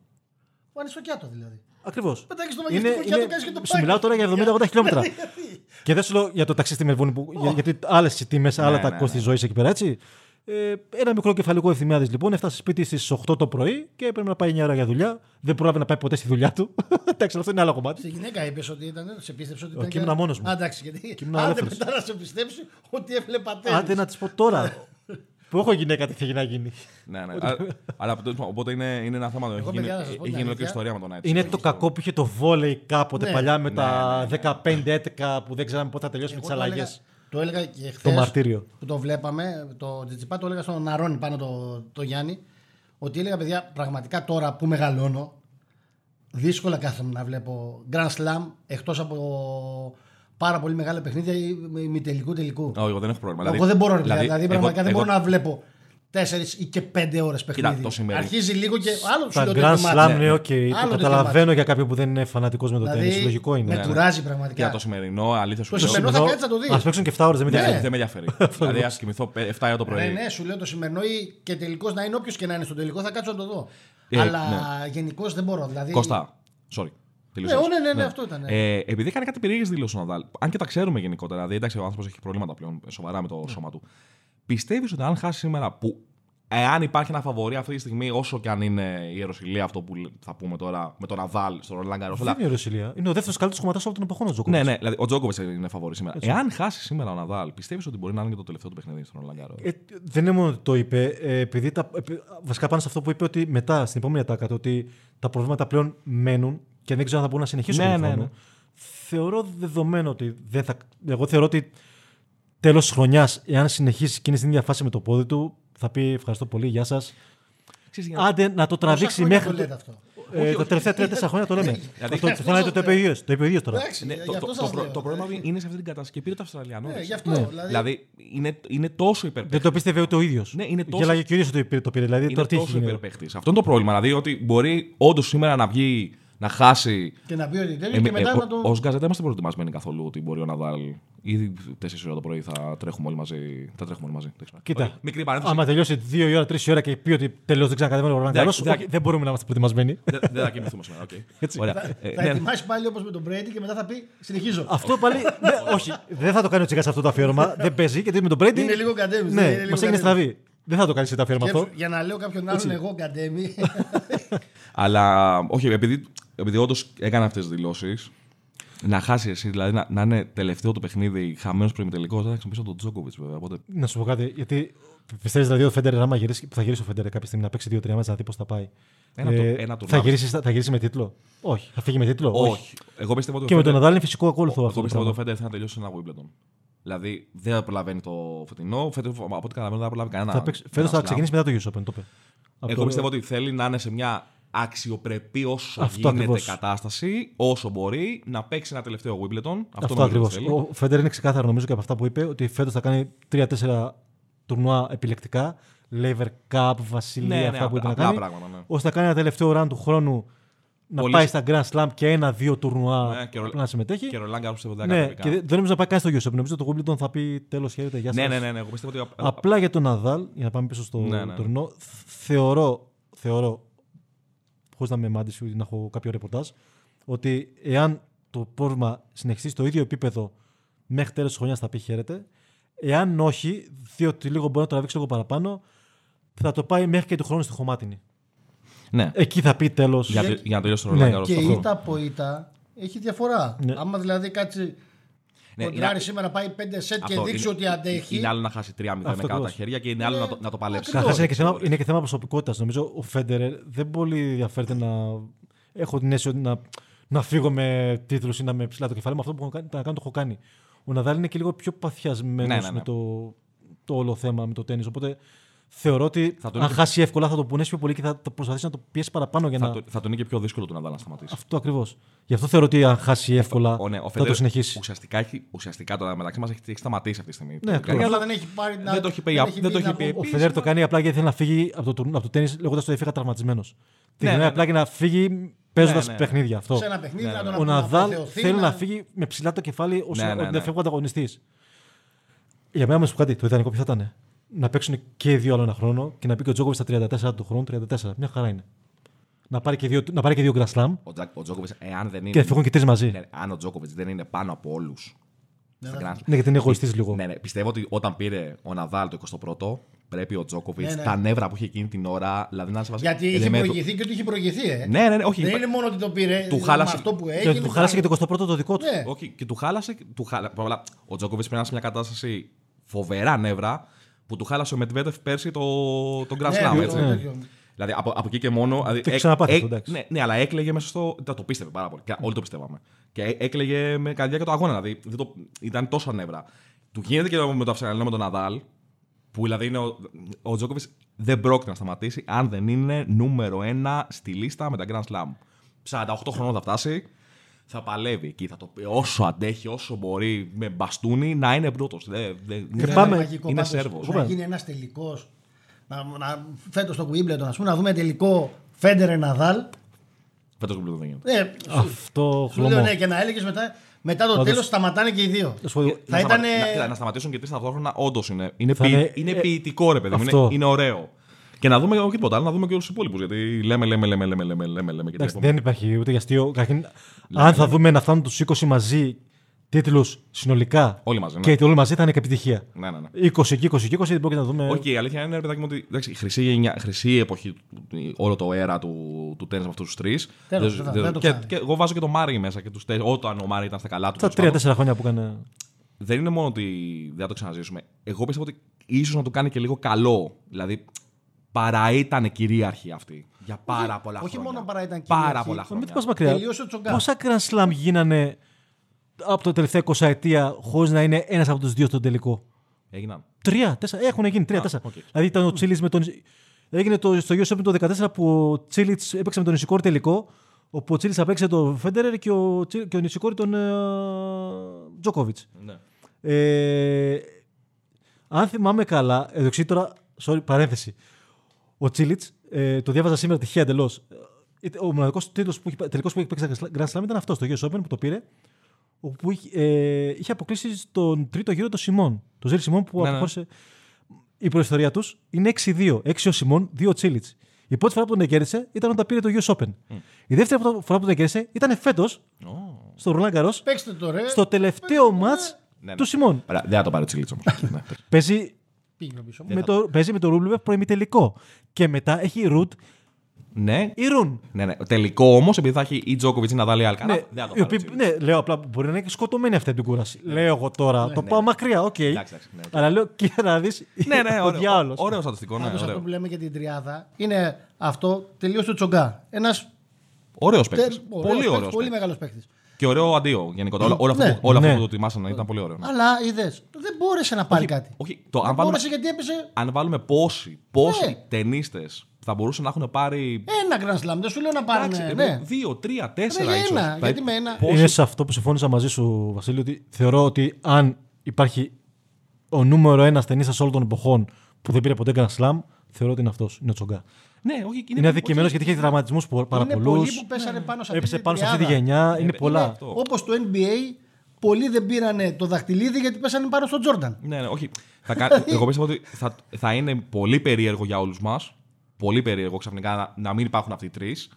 Ο Ανιστοκιάτο δηλαδή. Ακριβώς. Πετάγεις το μαγευτικό και να το κάνεις και το Σου μιλάω τώρα για 70-80 χιλιόμετρα. και δεν σου λέω για το ταξί στη Μελβούνη, που, για- γιατί άλλες οι τιμές, άλλα Ναι, τα ναι, κόστη ναι. ζωής εκεί πέρα, έτσι. Ε, ένα μικρό κεφαλικό ευθυμιάδη λοιπόν, έφτασε σπίτι στις 8 το πρωί και έπρεπε να πάει 9 ώρα για δουλειά. Δεν πρόλαβε να πάει ποτέ στη δουλειά του. Εντάξει, αυτό είναι άλλο κομμάτι. Στη γυναίκα είπες ότι ήταν, σε πίστεψε ότι ήταν. και ήμουνα μόνος μου. Α, εντάξει, γιατί. Και ήμουν Άντε ελεύθερος. μετά να σε πιστέψει ότι έβλεπα τέλο. Άντε να της πω τώρα. που έχω γυναίκα τι θέλει να γίνει. Ναι, ναι. Α- Αλλά από το- οπότε είναι, είναι ένα θέμα. Έχει γίνει, παιδιά, να σας πω έχει την γίνει ολόκληρη αλήθεια. ιστορία με τον Nike. Είναι το κακό που είχε το βόλεϊ κάποτε Ναι. παλιά με τα ναι, ναι. 15-11 που δεν ξέραμε πότε θα τελειώσουμε Εγώ τις το έλεγα- αλλαγές. Το έλεγα και χθες. Το μαρτύριο. Που το βλέπαμε, το Τζιτσιπά το έλεγα στον Αρώνη πάνω το, το Γιάννη. Ότι έλεγα παιδιά, πραγματικά τώρα που μεγαλώνω, δύσκολα κάθομαι να βλέπω Grand Slam εκτός από πάρα πολύ μεγάλα παιχνίδια ημιτελικού τελικού. Όχι, εγώ δεν έχω πρόβλημα. εγώ δεν μπορώ, δηλαδή, δηλαδή, εγώ- πραγματικά δεν εγώ- μπορώ να βλέπω 4 ή και 5 ώρες παιχνίδι. το σημερινό. Αρχίζει λίγο και άλλο σου Τα λέω το Grand κομμάτι. Slam, ναι, οκ. Άλλο Το το καταλαβαίνω για κάποιον που δεν είναι φανατικός με το τένις. Δηλαδή, Λογικό με είναι. ναι. κουράζει πραγματικά. Για το σημερινό, αλήθεια σου Το λέω, σημερινό θα κάτσεις να το δεις. Ας παίξουν και 7 ώρες, δεν με Ναι. ενδιαφέρει. Δεν με ενδιαφέρει. δηλαδή, ας κοιμηθώ 7 ώρα το Ναι, πρωί. ναι, σου λέω το σημερινό ή και τελικός να είναι όποιος και να είναι στο τελικό, θα κάτσω να το δω. Ε, Αλλά ναι. γενικώς δεν μπορώ. Δηλαδή... Κώστα, sorry. Ναι, Τελείωσες. ναι, ναι, ναι, αυτό ήταν. Ε, επειδή έκανε κάτι περίεργες δηλώσεις ο Ναδάλ, αν και τα ξέρουμε γενικότερα, δηλαδή εντάξει, ο άνθρωπος έχει προβλήματα πλέον σοβαρά με το σώμα του. Πιστεύεις ότι αν χάσει σήμερα, που εάν υπάρχει ένα φαβορή αυτή τη στιγμή, όσο και αν είναι η Ιεροσιλία, αυτό που θα πούμε τώρα με τον Ναδάλ στο Ρολάν Γκαρό. Δεν είναι η Ρωσιλία. Είναι ο δεύτερος καλύτερος κομματά από τον εποχών ο Τζόκοβιτς. Ναι, ναι, δηλαδή ο Τζόκοβιτς είναι φαβορή σήμερα. Εάν χάσει σήμερα ο Ναδάλ, πιστεύεις ότι μπορεί να είναι και το τελευταίο του παιχνίδι στο Ρολάν Γκαρό. Ε, δεν είναι μόνο ότι το είπε, ε, επειδή τα, επει- βασικά πάνω σε αυτό που είπε ότι μετά, στην επόμενη ατάκα, το ότι τα προβλήματα πλέον μένουν και δεν ξέρω αν θα μπορούν να συνεχίσουν. Ναι, με τον ναι, χρόνο. ναι. Θεωρώ δεδομένο ότι δεν θα. Εγώ θεωρώ ότι τέλος της χρονιάς, εάν συνεχίσει και είναι στην ίδια φάση με το πόδι του, θα πει ευχαριστώ πολύ, γεια σας. Άντε να το τραβήξει χρόνια μέχρι. το το- λέτε αυτό. Ε, τα τελευταία τρία-τέσσερα χρόνια το λέμε. Δηλαδή, Αυτό θέλω να είναι το είπε ο ίδιος. Το είπε ο ίδιος τώρα. Εντάξει, Ναι, γι' το, αυτό το, σας το, προ- λέω. το πρόβλημα είναι σε αυτή την κατασκευή του Αυστραλιανού. Ναι, έτσι. γι' αυτό. Ναι. Δηλαδή, Δηλαδή είναι, είναι τόσο υπερπαίχτης. Δεν το πίστευε ούτε ο ίδιος. Ναι, είναι τόσο- Γέλαγε και ο ίδιος ότι το πήρε. Το πήρε. Δηλαδή Είναι τώρα τι έχει τόσο γίνει. υπερπαίχτης. Αυτό είναι το πρόβλημα. Δηλαδή ότι μπορεί όντως σήμερα να βγει να χάσει. και να πει ότι τέλει Ε, και ε, μετά ε, να το. Ω γκαζέτα είμαστε προετοιμασμένοι καθόλου ότι μπορεί ο Ναδάλ ήδη 4 ώρα το πρωί θα τρέχουμε όλοι μαζί. Θα τρέχουμε όλοι μαζί. Δεν ξέρω. Κοίτα, Όχι, Μικρή παρένθεση. άμα τελειώσει 2 η ώρα, 3 η ώρα και πει ότι τελείως δεν ξανακατεβαίνει ο Ρολάν Δεν- Γκαρός, δεν- όχι, δεν μπορούμε να είμαστε προετοιμασμένοι. Δεν δεν θα κοιμηθούμε σήμερα. οκ. Ωραία. Ε, Θα ναι, ετοιμάσει πάλι όπως με τον Brady και μετά θα πει συνεχίζω. Αυτό πάλι. ναι, όχι, δεν θα το κάνει ο Τσίκα αυτό το αφιέρωμα. δεν παίζει γιατί με τον Brady. Είναι λίγο καντέμι. Ναι, μας έγινε στραβή. Δεν θα το κάνει το αφιέρωμα αυτό. Σκέψου, Για να λέω κάποιον άλλον εγώ καντέμι. Αλλά όχι, επειδή, επειδή όντως έκανε αυτές τις δηλώσεις, να χάσει εσύ, δηλαδή να, να είναι τελευταίο το παιχνίδι χαμένος πριν τελικό, θα χρησιμοποιήσω τον Τζόκοβιτς βέβαια. Οπότε Να σου πω κάτι, γιατί πιστεύεις δηλαδή ο Φέντερ, άμα γυρίσει, που θα γυρίσει ο Φέντερ κάποια στιγμή να παίξει 2-3 μάτσα να δει πώς θα πάει. Ε, Ένα το- ένα το θα, λάθος. γυρίσει, θα γυρίσει με τίτλο; Όχι. Θα φύγει με τίτλο; όχι. Εγώ πιστεύω ότι Και ο με τον Φέντερ- Ναδάλ είναι φυσικό ακόλουθο Εγώ αυτό. το πιστεύω ότι ο πράγμα. Φέντερ θα τελειώσει σε ένα Wimbledon. Δηλαδή δεν θα προλαβαίνει το φετινό. Ο Φέντερ, από ό,τι καταλαβαίνω, δεν θα προλάβει κανένα. Θα παίξει- ένα Φέτος θα slam. ξεκινήσει μετά το US Open, το είπε. Από Εγώ το- πιστεύω ότι θέλει να είναι σε μια αξιοπρεπή όσο Αυτό γίνεται ακριβώς. κατάσταση, όσο μπορεί, να παίξει ένα τελευταίο Wimbledon. Αυτό, Αυτό νομίζω ακριβώς. ότι θέλει. Ο Φέντερ είναι ξεκάθαρο νομίζω και από αυτά που είπε ότι φέτος θα κάνει 3-4 τουρνουά επιλεκτικά. Lever Cup, Βασιλεία, Ναι, ναι, αυτά που είπε να απλά κάνει. πράγματα, ναι. ώστε να κάνει ένα τελευταίο run του χρόνου να Πολύ πάει σ- στα Grand Slam και ένα-δύο τουρνουά Ναι, και ο- να συμμετέχει. Και Ρολάν Γκάρος πιστεύω ότι ναι, δεν θα και κάνει δεν δεν νομίζω να πάει καν στο US Open. Νομίζω ότι το Wimbledon θα πει τέλος χαίρετε, γεια Ναι, σας. ναι, ναι, ναι. Εγώ πιστεύω ότι. Απλά για τον Ναδάλ, για να πάμε πίσω στο Ναι, ναι. τουρνό, θεωρώ, θεωρώ χωρίς να με μάντηση ή να έχω κάποιο ρεπορτάζ, ότι εάν το πρόβλημα συνεχιστεί στο ίδιο επίπεδο μέχρι τέλος της χρονιάς θα πει χαίρετε. Εάν όχι, διότι λίγο μπορεί να τραβήξει λίγο παραπάνω, θα το πάει μέχρι και του χρόνου στη χωμάτινη. Ναι. Εκεί θα πει τέλος. Για, για να τελειώσει το Ναι, Ρολάν Γκάρος. και αυτό. ήττα από ήττα έχει διαφορά. Ναι. Άμα δηλαδή κάτσει. Ναι, κοντράρει είναι- σήμερα πάει 5 σετ και Αυτό δείξει είναι- ότι αντέχει. Είναι άλλο να χάσει 3-0 με Αυτό κάτω τα ακριβώς. χέρια και είναι άλλο Ναι. να το, να το παλέψει. Ακριβώς. Καταρχά είναι, και θέμα- είναι και θέμα προσωπικότητας. Νομίζω ο Φέντερ δεν πολύ ενδιαφέρεται να. Έχω την αίσθηση ότι να, να φύγω με τίτλους ή να με ψηλά το κεφάλι μου. Αυτό που έχω κάνει, να κάνω το έχω κάνει. Ο Ναδάλ είναι και λίγο πιο παθιασμένος Ναι, ναι, ναι. με το, το όλο θέμα με το τέννη. Οπότε θεωρώ ότι Θα τον αν είχε- χάσει εύκολα θα το πουνέσει πιο πολύ και θα το προσπαθήσει να το πιέσει παραπάνω για Θα, να. το, θα τον είναι και πιο δύσκολο του Ναδάλ να σταματήσει. Αυτό ακριβώς. Γι' αυτό θεωρώ ότι αν χάσει εύκολα Ο, ναι, ο θα Φέντερ το συνεχίσει. Ουσιαστικά, έχει, ουσιαστικά τώρα μεταξύ μας έχει, έχει σταματήσει αυτή τη στιγμή. Ναι, ακριβώς. Αλλά Αλλά δεν έχει πάρει. να- δεν το έχει πει, δεν δεν το έχει να πει. πω- Ο επίσημα- Φενέρ το κάνει απλά γιατί θέλει να φύγει από το, τουρ- από το τέννη λέγοντας ότι έφυγα τραυματισμένος. Την Ναι, ναι, ναι, απλά για να φύγει παίζοντας ναι. παιχνίδια. Αυτό. Σε ένα παιχνίδι Ναι, να ναι. τον Ο Ναδάλ αποθεωθεί, θέλει να φύγει με ψηλά το κεφάλι όσο Ναι, ναι, δεν ναι. φεύγει ο ανταγωνιστής. Για μένα, να σου πω κάτι, το ιδανικό ποιο θα ήταν. Να παίξουν και οι δύο άλλο ένα χρόνο και να πει και ο Τζόκοβιτς στα 34 του χρόνου, 34. Μια χαρά είναι. Να πάρει και δύο, να πάρει και δύο Grand Slam Ο, Τζακ- ο Τζόκοβιτς, εάν δεν είναι. και να φύγουν και τρεις μαζί. ναι, αν ο Τζόκοβιτς δεν είναι πάνω από όλους. Ναι, Ναι, γιατί είναι εγωιστής λίγο. Ναι, ναι, πιστεύω ότι όταν πήρε ο Ναδάλ το 21ο, πρέπει ο Τζόκοβιτς Ναι, ναι. τα νεύρα που είχε εκείνη την ώρα. Δηλαδή να σε βάζει. Γιατί Ε, είχε με το- προηγηθεί και ότι είχε προηγηθεί. Ε. Ναι, ναι, ναι, όχι. Δεν υπά- είναι μόνο ότι το πήρε. Του με χάλασε- Αυτό που Και έγινε. ότι του χάλασε και το 21ο το δικό του. Ναι. Όχι, και του χάλασε. Του χάλα... πρώτα απ' όλα, Ο Τζόκοβιτ πέρασε σε μια κατάσταση φοβερά νεύρα που του χάλασε ο Μετβέντεφ πέρσι το, το Grand Ναι, Slam. το- έτσι. το τέτοιο. Δηλαδή από, από εκεί και μόνο. Δηλαδή, έχει ξαναπάθει αυτό, εντάξει. ναι, ναι, αλλά έκλαιγε μέσα στο. Το, το πίστευε πάρα πολύ. Και όλοι το πιστεύαμε. Και έ- έκλαιγε με καρδιά και το αγώνα. Δηλαδή δεν το, ήταν τόσο νεύρα. Του γίνεται και με το Αυστραλιανό με τον Ναδάλ. Που δηλαδή είναι ο, ο Τζόκοβιτ δεν πρόκειται να σταματήσει αν δεν είναι νούμερο ένα στη λίστα με τα Grand Slam. 48 χρόνων θα φτάσει. Θα παλεύει εκεί. Θα το πει όσο αντέχει, όσο μπορεί με μπαστούνι να είναι πρώτο. Και Είναι πάμε- μαγικό είναι πάντως Σέρβος. Να γίνει ένας τελικός. Να, να, φέτος στο Wimbledon, ας πούμε, να δούμε τελικό Φέντερ Ναδάλ. Φέτος δεν γίνεται. Ε, Αυτό σου λέω χλωμό. ναι, και να έλεγες μετά, μετά το Πάντως- τέλος σταματάνε και οι δύο. Να σου πω, Θα να, ήταν. σταμα- να, κοίτα, να σταματήσουν και τρεις ταυτόχρονα, όντως είναι. Είναι, Θα ποιη- είναι- είναι ε, ποιητικό, ρε παιδί μου. Είναι, αυτό. είναι ωραίο. Και να δούμε όχι τίποτα άλλο, να δούμε και όλους τους υπόλοιπους. Γιατί λέμε, λέμε, λέμε, λέμε, λέμε, λέμε, λέμε και Εντάξει, τίποτα. δεν υπάρχει ούτε για αστείο. Καταρχήν, αν θα δούμε να φτάνουν τους 20 μαζί τίτλους συνολικά Όλοι μαζί, ναι. και όλοι μαζί θα είναι και επιτυχία. Ναι, ναι, ναι. 20 και 20 και 20 δεν πρόκειται να δούμε. Όχι, η αλήθεια είναι ρε παιδάκι μου ότι εντάξει, χρυσή, γενιά, χρυσή εποχή, του- όλο το αέρα του, του τένις με αυτούς τους τρεις. Τέλος, δεν θα- δεν το και, ξαναδεί. και εγώ βάζω και το Μάρεϊ μέσα και τους τέσσερις. Όταν ο Μάρεϊ ήταν στα καλά του. Τα τέλος πάντων. 3-4 χρόνια που έκανε. δεν είναι μόνο ότι δεν θα το ξαναζήσουμε. Εγώ πιστεύω ότι ίσως να του κάνει και λίγο καλό. Δηλαδή, παραήταν κυρίαρχη αυτή. Για πάρα πολλά όχι χρόνια. μόνο παραήταν Πάρα κυρίαρχη, πολλά Μα μην χρόνια. το πας μακριά. Τελείωσε ο Τσογκάς. Πόσα Grand Slam γίνανε από το τελευταίο 20ετία χωρίς να είναι ένας από τους δύο στον τελικό; Έγιναν. Τρία, τέσσερα. Έχουν γίνει τρία, τέσσερα. οκ. Δηλαδή ήταν ο Τσίλιτ με τον. Έγινε το, στο US Open το 14 που ο Τσίλιτς έπαιξε με τον Νησικόρη τελικό. Όπου ο Τσίλιτς απέξε τον Φέντερερ και ο, Τσι- και ο Νησικόρη τον ε, Τζόκοβιτς. Ναι. Ε, αν θυμάμαι καλά, εδώ τώρα, sorry, παρένθεση. Ο Τσίλιτς, ε, το διάβαζα σήμερα τυχαία εντελώς. Ο μοναδικός τίτλος που είχε, τελικός που είχε παίξει στα Grand Slam ήταν αυτός, το US Open που το πήρε. Όπου είχε, ε, είχε αποκλείσει στον τρίτο γύρο τον Σιμών. Τον Ζέρι Σιμών που Ναι, ναι. αποχώρησε. Η προϊστορία τους είναι 6-2. 6 ο Σιμών, 2 ο Τσίλιτς. Η πρώτη φορά που τον κέρδισε ήταν όταν πήρε το US Open. Η δεύτερη φορά που τον κέρδισε ήταν φέτος στο Ρολάν Γκαρό, Παίξτε το ρε. στο τελευταίο ματς ναι. του Σιμών. Ωραία, δεν θα το πάρει ο Τσίλιτς όμως. Ναι. Παίζει Πήγαινε πίσω. με το, παίζει με το Ρούμπλεβ προημιτελικό. Και μετά έχει Ρουντ ναι, ή Ρούνε. ναι, ναι. Τελικό όμως, επειδή θα έχει η Τζόκοβιτς ή Ναδάλ ή Αλκαράθ. Ναι, δεν θα το οι πάρει. ο οποίοι- Τσίλιτς. ναι, λέω απλά μπορεί να είναι και σκοτωμένοι αυτή την κούραση. Λέω εγώ τώρα. το πάω μακριά, οκ. Εντάξει, εντάξει, ναι, οκ. Αλλά λέω και να δεις. Ναι, ναι, ο ωραίο, διάολος. ωραίο στατιστικό. Ναι, Πάντως ωραίο. αυτό που λέμε για την τριάδα είναι αυτό τελείω το τσογκά. Ένας Ωραίος παίκτης. Πολύ ωραίος. Πολύ μεγάλος παίκτης. Και ωραίο αντίο γενικότερα. Όλο αυτό Ναι. που- όλο αυτό Ναι. που το τιμάσανε ήταν πολύ ωραίο. ναι. Αλλά είδες, δεν μπόρεσε να πάρει κάτι. Όχι, το, αν, Δεν βάλουμε, μπόρεσε γιατί έπεσε αν βάλουμε πόσοι, πόσοι Ναι. ταινίστες θα μπορούσαν να έχουν πάρει. ένα Grand Slam. Δεν σου λέω να πάρουν. Εντάξει, Ναι. ε, Δύο, τρία, τέσσερα Ναι, ίσως. ένα, γιατί με ένα- Είναι σε αυτό που συμφώνησα μαζί σου, Βασίλη, ότι θεωρώ ότι αν υπάρχει ο νούμερο ένας ταινίστας όλων των εποχών που δεν πήρε ποτέ Grand Slam, θεωρώ ότι είναι αυτός. Είναι ο Τσογκά. Ναι, όχι, Είναι αδικημένος γιατί είχε τραυματισμούς πάρα Είναι πολλούς. πολλοί που πέσανε πάνω σε αυτή Έπεσε τη πάνω σε αυτή τη τριάδα. γενιά. Είναι Ε, πολλά. αυτό. Όπως το NBA, πολλοί δεν πήρανε το δαχτυλίδι γιατί πέσανε πάνω στον Τζόρνταν. Ναι, ναι, όχι. Θα κα... Εγώ πιστεύω ότι θα, θα είναι πολύ περίεργο για όλους μας. Πολύ περίεργο ξαφνικά να, να μην υπάρχουν αυτοί οι τρεις.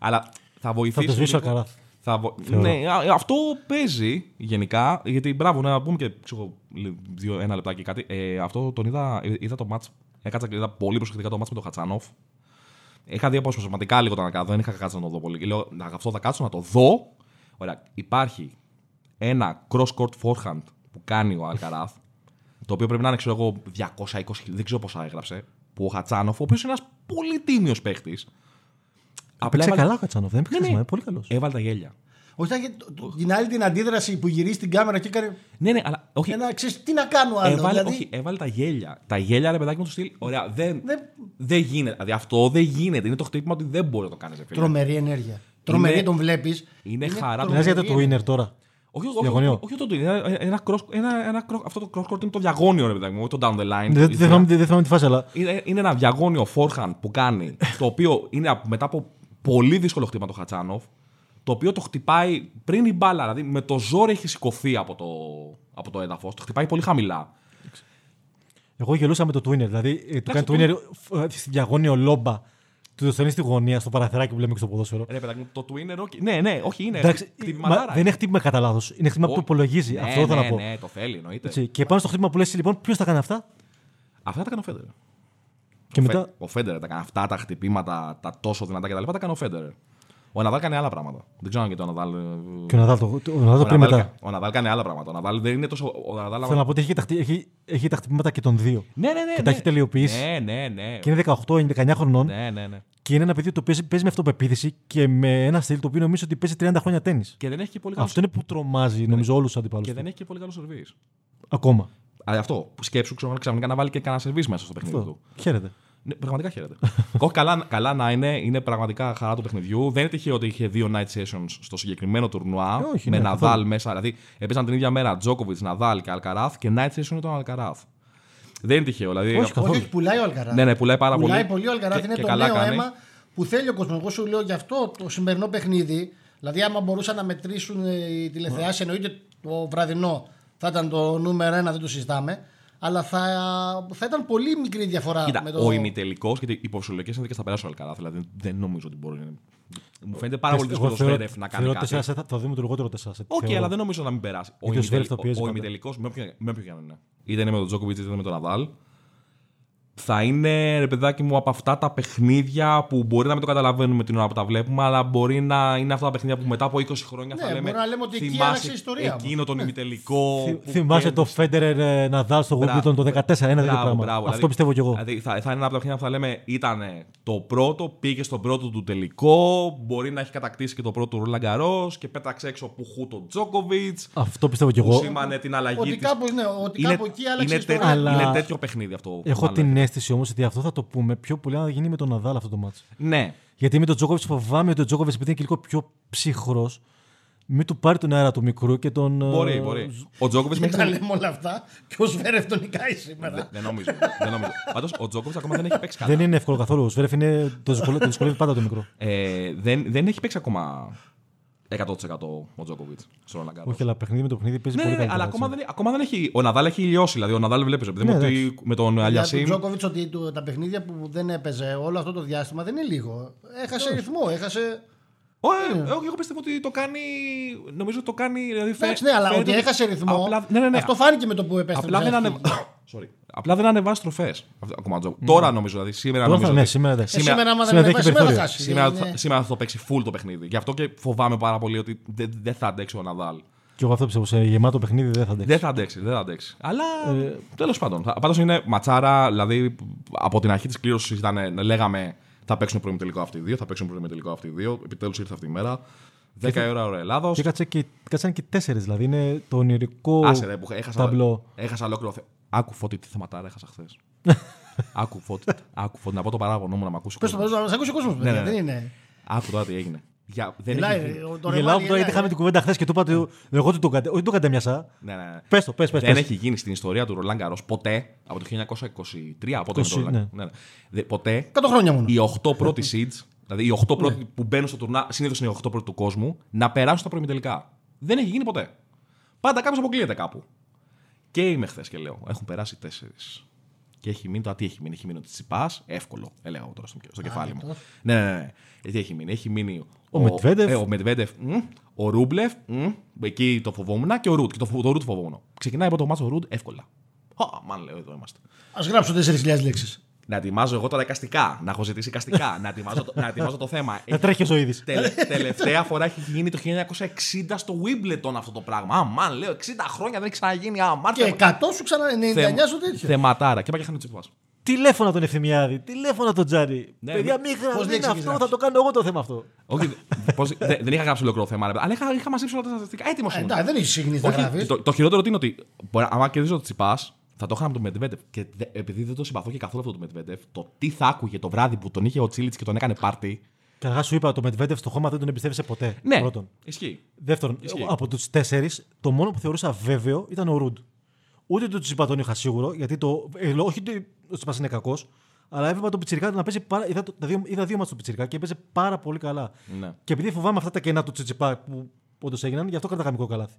Αλλά θα βοηθήσει. Θα το σβήσει ο λίγο- Αλκαράθ. Θα βο... Θεωρώ. Ναι, α, αυτό παίζει γενικά. Γιατί μπράβο, να πούμε και ξέρω, λι- δύο, ένα λεπτάκι κάτι. Ε, αυτό τον είδα, είδα το μάτς. Έκατσα και είδα πολύ προσεκτικά το μάτς με τον Χατσάνοφ. Είχα δει αποσπασματικά λίγο τον Αλκαράθ, δεν είχα κάτσει να το δω πολύ. Και λέω, «Να, αυτό θα κάτσω να το δω. Ωραία, υπάρχει ένα cross-court forehand που κάνει ο Αλκαράθ, το οποίο πρέπει να είναι, ξέρω εγώ, 220, δεν ξέρω πόσα έγραψε, που ο Χατσάνοφ, ο οποίος είναι ένας πολύ τίμιος παίχτη. Παίξε καλά ο Κατσάνοφ. Δεν έπαιξε Ναι, ναι. χάσμα, ε, πολύ καλός. Έβαλε τα γέλια. Όχι, θα είχε το- την άλλη την αντίδραση που γυρίζει την κάμερα και έκανε. Ναι, ναι, αλλά όχι. Ένα, ξέρεις, τι να κάνω άλλο. Έβαλε, δηλαδή, όχι, έβαλε τα γέλια. Τα γέλια, ρε παιδάκι μου, του στυλ. Ωραία, δεν, Δεν- δεν γίνεται. Δηλαδή αυτό δεν γίνεται. Είναι το χτύπημα ότι δεν μπορεί να το κάνεις. Τρομερή ενέργεια. Τρομερή τον βλέπεις. είναι χαρά το- Μιλάς για το Twinner τώρα. Όχι, όχι, Διαγωνιό. όχι, όχι, το twin. Ένα, ένα cross, ένα, ένα cross, αυτό το cross court είναι το διαγώνιο, ρε παιδάκι μου, όχι το down the line. Δεν δεν θυμάμαι δεν θυμάμαι τη φάση, αλλά. είναι, είναι ένα διαγώνιο forehand που κάνει, το οποίο είναι απ- μετά από πολύ δύσκολο χτύπημα το Χατσάνοφ, το οποίο το χτυπάει πριν η μπάλα, δηλαδή με το ζόρι έχει σηκωθεί από το, από το έδαφος, το χτυπάει πολύ χαμηλά. Εγώ γελούσα με το Twinner. Δηλαδή, ε, του κάνει το Twinner ε, στη διαγώνιο λόμπα. Του το στέλνει στη γωνία, στο παραθυράκι που λέμε και στο ποδόσφαιρο. Ρε παιδάκι μου, το twinner, okay. ναι, ναι, όχι, είναι Εντάξει, χτυπηματάρα. μα δεν είναι χτύπημα κατά λάθος. Είναι χτύπημα που Όχι. υπολογίζει. Ναι, Αυτό θέλω ναι, να πω. Ναι, το θέλει, εννοείται. Έτσι. Και πάνω στο χτύπημα που λες, λοιπόν, ποιος θα κάνει αυτά; Αυτά τα κάνει ο Φέντερ. Και μετά; Ο Φέντερ τα κάνει αυτά τα χτυπήματα, τα τόσο δυνατά κτλ. Τα κάνει ο Φέντερ. Ο Ναδάλ κάνει άλλα πράγματα. Δεν ξέρω αν και το Ναδάλ. ε, Και ο Ναδάλ το, το, ο Ναδάλ το Ο πριν Ναδάλ, μετά. κα- ο Ναδάλ κάνει άλλα πράγματα. Ο Ναδάλ δεν είναι τόσο. Ο Ναδάλ, Θέλω να πω ότι έχει, τα, χτυ- έχει, έχει τα χτυπήματα και των δύο. ναι, ναι, ναι. και τα ναι. έχει τελειοποιήσει. Ναι, ναι, ναι. Και είναι 18, είναι 19 χρονών. Ναι, ναι, ναι. Και είναι ένα παιδί το οποίο παίζει, παίζει με αυτοπεποίθηση και με ένα στυλ το οποίο νομίζω ότι παίζει 30 χρόνια τέννη. Και δεν έχει και πολύ καλό. Αυτό είναι που τρομάζει νομίζω όλου του αντιπάλου. Και δεν έχει και πολύ καλό σερβί. Ακόμα. Αυτό που σκέψου ξέρω, ξαφνικά να βάλει και κανένα σερβί μέσα στο παιχνίδι Αυτό. του. Χαίρετε. Ναι, πραγματικά χαίρεται. Όχι, καλά, καλά να είναι, είναι πραγματικά χαρά του παιχνιδιού. Δεν είναι τυχαίο ότι είχε δύο night sessions στο συγκεκριμένο τουρνουά. Ε, όχι, με ναι, Ναδάλ καθόλου. μέσα. Δηλαδή έπαιζαν την ίδια μέρα Τζόκοβιτ, Ναδάλ και Αλκαράθ και night session ήταν ο Αλκαράθ. Δεν είναι τυχαίο. Δηλαδή, Όχι, καθόλου. Όχι, όχι, πουλάει ο Αλκαράθ. Ναι, ναι, πουλάει πάρα πουλάει πολύ. πολύ ο Αλκαράθ. Και- Είναι και το καλά νέο κάνει. αίμα που θέλει ο κόσμος. Εγώ σου λέω γι' αυτό το σημερινό παιχνίδι. Δηλαδή, άμα μπορούσαν να μετρήσουν ε, οι τηλεθεάσει, εννοείται το βραδινό θα ήταν το νούμερο ένα, δεν το συζητάμε. Αλλά θα, θα ήταν πολύ μικρή διαφορά. Κοίτα, με το... ο ημιτελικός, γιατί οι ποσολογικέ συνθήκε θα περάσει ο Αλκαράθ. Δηλαδή δεν νομίζω ότι μπορεί. να- Μου φαίνεται πάρα πολύ δύσκολο ο Σβέρεφ να κάνει θεωρώ κάτι. 4 σετ, θα δούμε το λιγότερο 4 σετ. Όχι, θεωρώ. αλλά δεν νομίζω να μην περάσει. Ο, Γιατί ο Σβέρεφ το πιέζει ο πάντα. ημιτελικός, με όποιο με όποιο και αν είναι. Είτε είναι με τον Τζόκοβιτς είτε είναι με τον Ναδάλ. Θα είναι, ρε παιδάκι μου, από αυτά τα παιχνίδια που μπορεί να μην το καταλαβαίνουμε την ώρα που τα βλέπουμε, αλλά μπορεί να είναι αυτά τα παιχνίδια που μετά από 20 χρόνια Ναι, θα λέμε. μπορεί να λέμε ότι εκεί «Θυμάσαι άλλαξε η ιστορία μου». Εκείνο τον ημιτελικό. Θυ- που Θυμάσαι το κέρδισε». Federer Ναδάλ στο Μπράβο. Wimbledon το 14, ένα τέτοιο Μπράβο, πράγμα. μπράβο. Αυτό Δηλαδή- πιστεύω κι εγώ. Δηλαδή θα, θα είναι ένα από τα παιχνίδια που θα λέμε ήταν το πρώτο, πήγε στον πρώτο του τελικό, μπορεί να έχει κατακτήσει και το πρώτο του Roland Garros και πέταξε έξω που χού τον Τζόκοβιτ. Αυτό πιστεύω κι Που εγώ. σήμανε την αλλαγή Ότι της. κάπου, ναι, ότι κάπου εκεί άλλαξε η είναι, ιστορία. τέτοιο, Αλλά- είναι τέτοιο παιχνίδι αυτό. που Έχω μάλλον την λέγεται. Αίσθηση όμως ότι αυτό θα το πούμε πιο πολύ να γίνει με τον Ναδάλ αυτό το μάτσο. Ναι. Γιατί με τον Τζόκοβιτς φοβάμαι ότι ο Τζόκοβιτς επειδή είναι και λίγο πιο ψυχρός, μην του πάρει τον αέρα του μικρού και τον. ε, Μπορεί, μπορεί. Ο Τζόκοβιτς Δεν μέχρι τα στιγμή- λέμε όλα αυτά και ο Σβέρεφ τον νικάει σήμερα. Δεν- Δεν νομίζω. δεν νομίζω. Πάντως ο Τζόκοβιτς ακόμα δεν έχει παίξει καλά. Δεν είναι εύκολο καθόλου. Ο Σβέρεφ είναι. Το δυσκολεύει, το δυσκολεύει πάντα το μικρό. Ε, δεν, δεν έχει παίξει ακόμα 100% ο Τζόκοβιτς στο Roland Garros. Όχι, αλλά παιχνίδι με το παιχνίδι παίζει Ναι, πολύ ναι, ναι, καλύτερα. αλλά ακόμα έτσι. δεν, ακόμα δεν έχει. Ο Ναδάλ έχει λιώσει. Δηλαδή, ο Ναδάλ βλέπεις. Επειδή Ναι, ότι με τον Για τον Αλιασίμ. Τζόκοβιτς ότι του- τα παιχνίδια που δεν έπαιζε όλο αυτό το διάστημα δεν είναι λίγο. Έχασε ρυθμό, έχασε. Όχι, εγώ εγώ πιστεύω ότι το κάνει. Νομίζω ότι το κάνει. Δηλαδή, φαι- Εντάξει, ναι, αλλά φαίνεται ότι έχασε ρυθμό. Απλά, ναι, ναι, ναι. Αυτό φάνηκε με το που επέστρεψε. Απλά δεν, ανεβ... Sorry. Απλά δεν ανεβάζει τροφέ. Ακόμα Τζο- Τώρα νομίζω, δηλαδή σήμερα Τώρα νομίζω. θα- ναι, ότι- σήμερα εντάξει. Ε, σήμερα, άμα δεν σήμερα ανεβάσει, έχει σήμερα θα περιθώριο. χάσει. Σήμερα, Είναι- θα, σήμερα θα το παίξει full το παιχνίδι. Γι' αυτό και φοβάμαι πάρα πολύ ότι δεν δεν θα αντέξει ο Ναδάλ. Και εγώ αυτό πιστεύω. Σε γεμάτο παιχνίδι δεν θα αντέξει. Δεν θα αντέξει, δεν θα αντέξει. Αλλά ε, τέλος πάντων. Πάντως είναι ματσάρα, δηλαδή από την αρχή της κλήρωσης ήταν, λέγαμε θα παίξουν προημιτελικό αυτοί οι δύο, θα παίξουν προημιτελικό αυτοί οι δύο. Επιτέλους ήρθε αυτή η μέρα. 10 η ώρα ώρα Ελλάδος. Και κάτσε και, κάτσαν και τέσσερις. Δηλαδή είναι το ονειρικό Άσε ρε, που έχασα, ταμπλό. έχασα ολόκληρο. Θε- Άκου φώτη τι θεματάρα έχασα χθες. άκου φώτη. άκου φώτη. Να πω το παράπονο μου να μ' ακούσει. ο Πες το, κόσμος. πες το, να σε ακούσει ο κόσμος. Ναι, ναι, ναι. Δεν είναι. Άκου τώρα τι έγινε. Για, δεν Μιλάει, έχει... ρε, ο- το Γελάω ρεμάλι που τώρα γιατί γελάει, είχαμε ε. την κουβέντα χθες και του είπα ότι εγώ του τον κατε... Όχι, του τον κατέμοιασα. Ναι, ναι, ναι. Πες το, πες, πες. δεν έχει γίνει στην ιστορία του Ρολάν Καρός ποτέ από το 1923. Από το 20, Roland- ναι. ναι, ναι. Δε- Ποτέ 100 χρόνια μόνο. οι 8 πρώτοι seeds, δηλαδή οι 8 πρώτοι που μπαίνουν στο τουρνά, συνήθως είναι οι 8 πρώτοι του κόσμου, να περάσουν στα προημιτελικά. Δεν έχει γίνει ποτέ. Πάντα κάποιος αποκλείεται κάπου. Και είμαι χθες και λέω: Έχουν περάσει 4. Και έχει μείνει, τώρα τι έχει μείνει, έχει μείνει ο Τσιπάς, εύκολο, έλεγα εγώ τώρα στο, στο κεφάλι μου. τόσο. Ναι, ναι, ναι. Ε, Τι έχει μείνει, έχει μείνει Ο Μετβέντεφ. ε, ο Μετβέντεφ, μ, ο Ρούμπλεφ, μ, εκεί το φοβόμουν και ο Ρουτ. Και το, φο- το Ρουτ φοβόμουν. Ξεκινάει από το μάτσο Ρουτ εύκολα. Α, μαν λέω, εδώ είμαστε. Α γράψω 4.000 λέξεις. Να ετοιμάζω εγώ τώρα εικαστικά, να έχω ζητήσει εικαστικά, να, ετοιμάζω, το- να ετοιμάζω το θέμα. Να τρέχει ο Ζωήδης. Τελε- τελευταία φορά έχει γίνει το 1960 στο Wimbledon αυτό το πράγμα. Α, μαν, λέω 60 χρόνια δεν έχει ξαναγίνει. Α, μαν, Και 100 σου ξανά 99 Θε- στο τέτοιο. Θεματάρα. Και πάει και χάνει ο Τσιπάς. Τηλέφωνα τον Ευθυμιάδη, τηλέφωνα τον Τζάρι. Ναι, Παιδιά, μη- μην πώς γράψει λέξεις αυτό, έχεις θα το κάνω εγώ το θέμα αυτό. Όχι, πώς- δε- δεν είχα γράψει ολόκληρο θέμα, ρε, αλλά είχα, είχα μαζέψει όλα τα στατιστικά. Έτοιμος Ε, ήμουν. εντάξει, δεν έχεις συγκινήσει να Όχι, γράφεις. το, το χειρότερο τι είναι ότι μπορεί, άμα κερδίζω το Τσιπάς, θα το είχα με τον Μετβέντεφ. Και δε- επειδή δεν το συμπαθώ και καθόλου αυτό το Μετβέντεφ, το τι θα άκουγε το βράδυ που τον είχε ο Τσίλιτς και τον έκανε πάρτι. Καταρχά σου είπα, το Μετβέντεφ στο χώμα δεν τον εμπιστεύεσαι ποτέ. Ναι, Πρώτον. ισχύει. Δεύτερον, Ισχύει. από τους τέσσερις, το μόνο που θεωρούσα βέβαιο ήταν ο Ρουντ. Ούτε το Τσιπά τον είχα σίγουρο, γιατί το. ε, λέω, όχι ότι ο Τσιπά είναι κακός, αλλά έβλεπα τον Πιτσυρικά να παίζει. Πάρα, είδα, το- τα δύο, είδα δύο μάτς του Πιτσυρικά και παίζει πάρα πολύ καλά. Ναι. Και επειδή φοβάμαι αυτά τα κενά του Τσιτσιπά που όντως έγιναν, γι' αυτό κρατάγα μικρό καλάθι.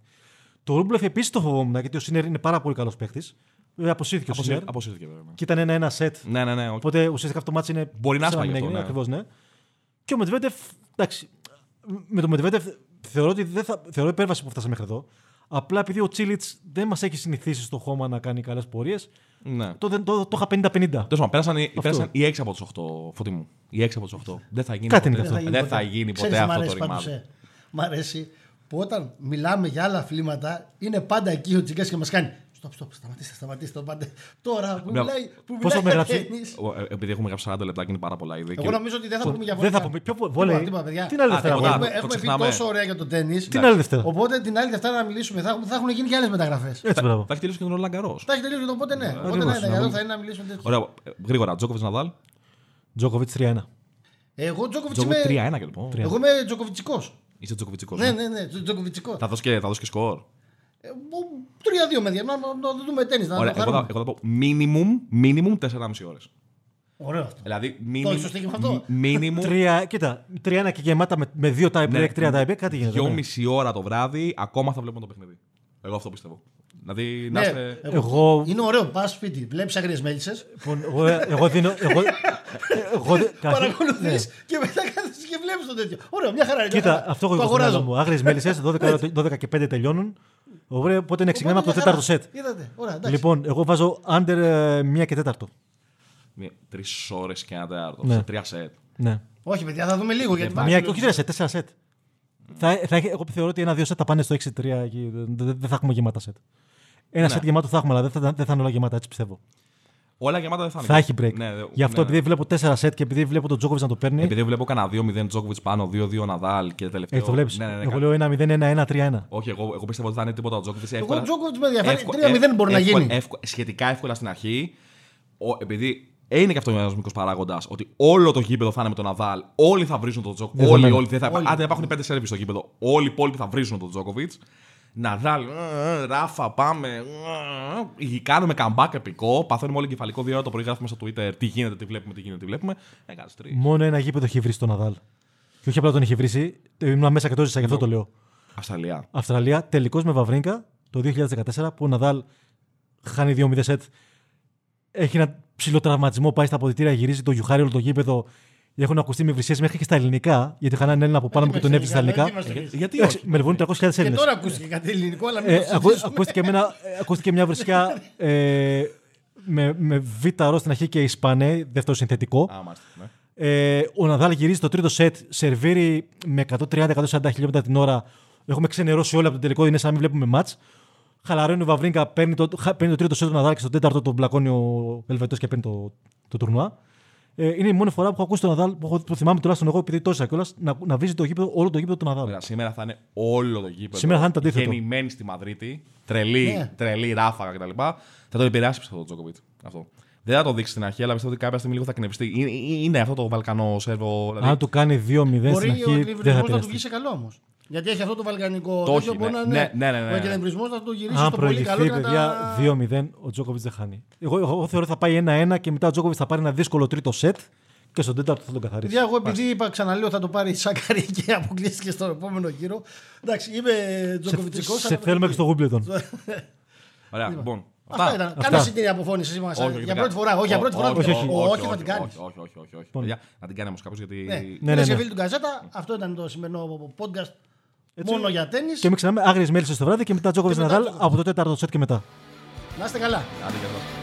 Το Ρούμπλεφ επίσης το φοβόμουν, γιατί ο Σίνερ είναι πάρα πολύ καλός παίχτη. Βέβαια, αποσύρθηκε ο Αποσύρ- Σίνερ. Αποσύρθηκε βέβαια. ναι. Και ήταν ένα-ένα σετ. Ναι, ναι, ναι. όχι. Οπότε ουσιαστικά αυτό το μάτι είναι. Μπορεί να σαν έσπαγε μην αυτό, έγινε, ναι. Ακριβώς, ναι. Και ο Μετβέντεφ, εντάξει. Με τον Μετβέντεφ θεωρώ ότι δεν θα, θεωρώ υπέρβαση που φτάσαμε μέχρι εδώ. Απλά επειδή ο Τσίλιτς δεν μας έχει συνηθίσει στο χώμα να κάνει καλές πορείες, Ναι. το, δεν- το, το είχα 50-50. Τέλος πάντων, πέρασαν, οι- Αυτό. πέρασαν οι 6 από τους 8 φωτί μου. Οι 6 από τους 8. Δεν θα γίνει Κάτι ποτέ. είναι αυτό. Δεν θα γίνει ποτέ Ξέρεις, μ' αυτό το αρέσει πάντως, ρημάδι. ε. Μ' αρέσει που όταν μιλάμε για άλλα αθλήματα είναι πάντα εκεί ο Τσιγκάς και μας κάνει. Στοπ, στοπ, σταματήστε, σταματήστε. το Πάντε. Τώρα που Μπράβο. μιλάει, που Πόσο μιλάει με για γράψει; τέννις. Εγώ, ε, Επειδή έχουμε γράψει 40 λεπτά και είναι πάρα πολλά ήδη. Εγώ και- νομίζω ότι δεν θα πούμε για Δεν βόλεϊ. θα πούμε. Ποιο Τίποτα, βόλεϊ. τίποτα, παιδιά. Την άλλη Α, Δευτέρα. τίποτα. βόλεϊ. Έχουμε, το έχουμε πει ξεχνάμε. τόσο ωραία για το τέννη. Την άλλη Δευτέρα; Οπότε την άλλη Δευτέρα να μιλήσουμε. Θα, θα έχουν γίνει και άλλες μεταγραφές. Έτσι, μπράβο. Θα έχει τελειώσει και τον Ρολάν Καρός. Θα έχει τελειώσει οπότε ναι. Οπότε Ακριβώς, ναι, να εδώ δούμε. θα είναι να μιλήσουμε τέτοιο. Ωραία, ε, γρήγορα. Τζόκοβιτς Ναδάλ. Τζόκοβιτς 3-1. Εγώ Τζόκοβιτς Τζόκοβιτς είμαι. 3-1 και λοιπόν. Εγώ είμαι Τζοκοβιτσικό. Είσαι Τζόκοβιτσικός. Ναι, ναι, ναι, Τζοκοβιτσικό. Θα δώσει και, θα δώσει και σκορ. 3-2 με να να δούμε τέννη. Να Ωραία, το εγώ θα, χαρούμε. εγώ θα πω minimum, minimum 4,5 ώρες. Ωραίο αυτό. Δηλαδή, Το έχεις στο στοίχημα αυτό; minimum Τρία, κοίτα, 3-1 και γεμάτα με, με δύο tie break, Ναι. τρία tie break, κάτι γίνεται. ναι. 2,5 ώρα το βράδυ ακόμα θα βλέπουμε το παιχνίδι. Εγώ αυτό πιστεύω. Δηλαδή, να Ναι, είστε. Εγώ, Είναι ωραίο. Πας σπίτι, βλέπεις αγριέ μέλισσες, λοιπόν, εγώ, εγώ δίνω. Εγώ, εγώ, δι- καθ- παρακολουθείς ναι. και μετά κάθεσαι και βλέπεις το τέτοιο. Ωραίο, μια χαρά. είναι, μια Κοίτα, χαρά. αυτό έχω το εγώ στο μυαλό αγοράζω. μου. Άγριες μέλισσες, 12, 12 και 5 τελειώνουν. Ωραία, οπότε ναι, ξεκινάμε από το Οπότε, μια τέταρτο χαρά. σετ. Είδατε. Ωραία, εντάξει. Λοιπόν, εγώ βάζω under ε, μία και τέταρτο. Τρεις ώρες και ένα τέταρτο. Ναι. Σε τρία σετ. Ναι. Όχι, παιδιά, θα δούμε λίγο. Γιατί Μία, όχι τρία σετ, τέσσερα σετ. Θα, θα, έχει- εγώ θεωρώ ότι ένα-δύο σετ θα πάνε στο 6-3 εκεί. Δεν, δεν- δεν θα έχουμε γεμάτα σετ. Ένα Ναι. σετ γεμάτο θα έχουμε, αλλά δεν θα, δεν θα είναι όλα γεμάτα, έτσι πιστεύω. Όλα γεμάτα δεν θα είναι. Θα έχει break. Ναι, δε- Γι' αυτό ναι. επειδή βλέπω 4 σετ και επειδή βλέπω τον Τζόκοβιτ να το παίρνει. Επειδή βλέπω κανένα 2-0 Τζόκοβιτ πάνω, 2-2 Ναδάλ και τελευταίο. Έτσι το βλέπεις. Ναι, ναι, ναι, εγώ κα- λέω 1-0-1-1-3-1. Όχι, εγώ, εγώ πιστεύω ότι θα είναι τίποτα ο Τζόκοβιτ. Εγώ Τζόκοβιτ με ενδιαφέρει. 3-0 μπορεί να εύκολα- γίνει. εύκολα- σχετικά εύκολα στην αρχή. Ο, επειδή είναι και αυτό ένας μικρός παράγοντας ότι όλο το γήπεδο θα είναι με τον Ναδάλ. Όλοι θα βρίζουν τον Τζόκοβιτ. Όλοι, Δεδομένο. όλοι. Δεν θα, Όλοι. αν δεν υπάρχουν πέντε σερβις στο γήπεδο, όλοι οι υπόλοιποι θα βρίζουν τον Τζόκοβιτ. Ναδάλ, ε, ε, Ράφα, πάμε. ε, ε, Κάνουμε comeback επικό. Παθαίνουμε όλοι κεφαλικό δύο ώρα το πρωί. Γράφουμε στο Twitter τι γίνεται, τι βλέπουμε, τι γίνεται, τι βλέπουμε. Έκανε τρεις. Μόνο ένα γήπεδο έχει βρει τον Ναδάλ. Και όχι απλά τον έχει βρει, ήμουν μέσα και το ζήσα, γι' αυτό το λέω. Αυστραλία. Αυστραλία, τελικός με Βαβρίνκα το 2014 που ο Ναδάλ χάνει 2-0 σετ. Έχει ένα ψηλό τραυματισμό, πάει στα αποδητήρια, γυρίζει το γιουχάρι όλο το γήπεδο. Έχουν ακουστεί με βρυσίε μέχρι και στα ελληνικά, γιατί είχαν έναν Έλληνα από πάνω μου και τον έβρισε στα ελληνικά. Γιατί Εντάξει, όχι. Μελβούνι 300.000 Και Έλληνες. τώρα ακούστηκε κάτι ελληνικό, αλλά μην Ε, το ακού- συζητήσουμε. ακούστηκε, με ένα- ε, ακούστηκε μια βρισιά ε, με, με β ρο στην αρχή και Ισπανέ, δεύτερο συνθετικό. Α, μάλιστα. Ναι. Ε, ο Ναδάλ γυρίζει το τρίτο σετ, σερβίρει με 130-140 χιλιόμετρα την ώρα. Έχουμε ξενερώσει όλα από το τελικό, είναι σαν να μην βλέπουμε μάτς. Χαλαρώνει ο Βαβρίνκα, παίρνει το, χα- παίρνει το τρίτο σετ του Ναδάλ και στο τέταρτο τον μπλακώνει ο Ελβετός και παίρνει το, το τουρνουά. Ε, είναι η μόνη φορά που έχω ακούσει τον Ναδάλ, που, έχω- που θυμάμαι τουλάχιστον εγώ, επειδή τόσα κιόλας, να, να βίζει το γήπεδο, όλο το γήπεδο του Ναδάλ. Ωραία, σήμερα θα είναι όλο το γήπεδο. Σήμερα θα είναι το αντίθετο. Γεννημένη στη Μαδρίτη. Τρελή, Ναι. τρελή ράφαγα κτλ. Θα τον επηρεάσει πιστεύω τον Τζόκοβιτ. Αυτό. Δεν θα το δείξει στην αρχή, αλλά πιστεύω ότι κάποια στιγμή λίγο θα κνευστεί. Είναι, είναι αυτό το Βαλκανό Σέρβο. Δηλαδή, Αν του κάνει 2-0 Μπορεί στην ο αρχή, δεν θα εκνευρισμό να του επηρεαστεί. βγει σε καλό όμως. Γιατί έχει αυτό το βαλκανικό. Το τέτοιο έχει, μπορεί ναι. να είναι. Ναι, ναι, ναι, ναι, Ο ναι. εκνευρισμό να το γυρίσει Αν στο πολύ καλό προηγηθεί, και να παιδιά, τα- 2-0, ο Τζόκοβιτς δεν χάνει. Εγώ, εγώ, εγώ θεωρώ ότι θα πάει 1-1 και μετά ο Τζόκοβιτς θα πάρει ένα δύσκολο τρίτο σετ και στον τέταρτο θα τον καθαρίσει. Παιδιά, εγώ επειδή είπα, ξαναλέω, θα το πάρει η Σάκαρη και αποκλείστηκε στον επόμενο γύρο. Εντάξει, είμαι σε, τζοκοβιτσικό. σε θέλουμε και στο Γούμπλετον. Ωραία, λοιπόν. Αυτά ήταν. Αυτά. Κάνε εσύ την αποφώνηση σήμερα. Όχι, όχι, για παιδιά. πρώτη φορά. Όχι, για πρώτη φορά. όχι, όχι, Όχι, θα την κάνει. Όχι, όχι, όχι. όχι, όχι. Παιδιά, να την κάνει όμως κάποιο γιατί. Ναι, ναι, ναι, ναι. φίλοι του Γκαζέτα, αυτό ήταν το σημερινό podcast. Έτσι. Μόνο για τέννη. Και μην ξεχνάμε, άγριες μέλισσες το βράδυ και μετά Τζόκοβιτ Και μετά Ναδάλ Djokovic. από το τέταρτο σετ και μετά. Να είστε καλά. Άντε, για εδώ.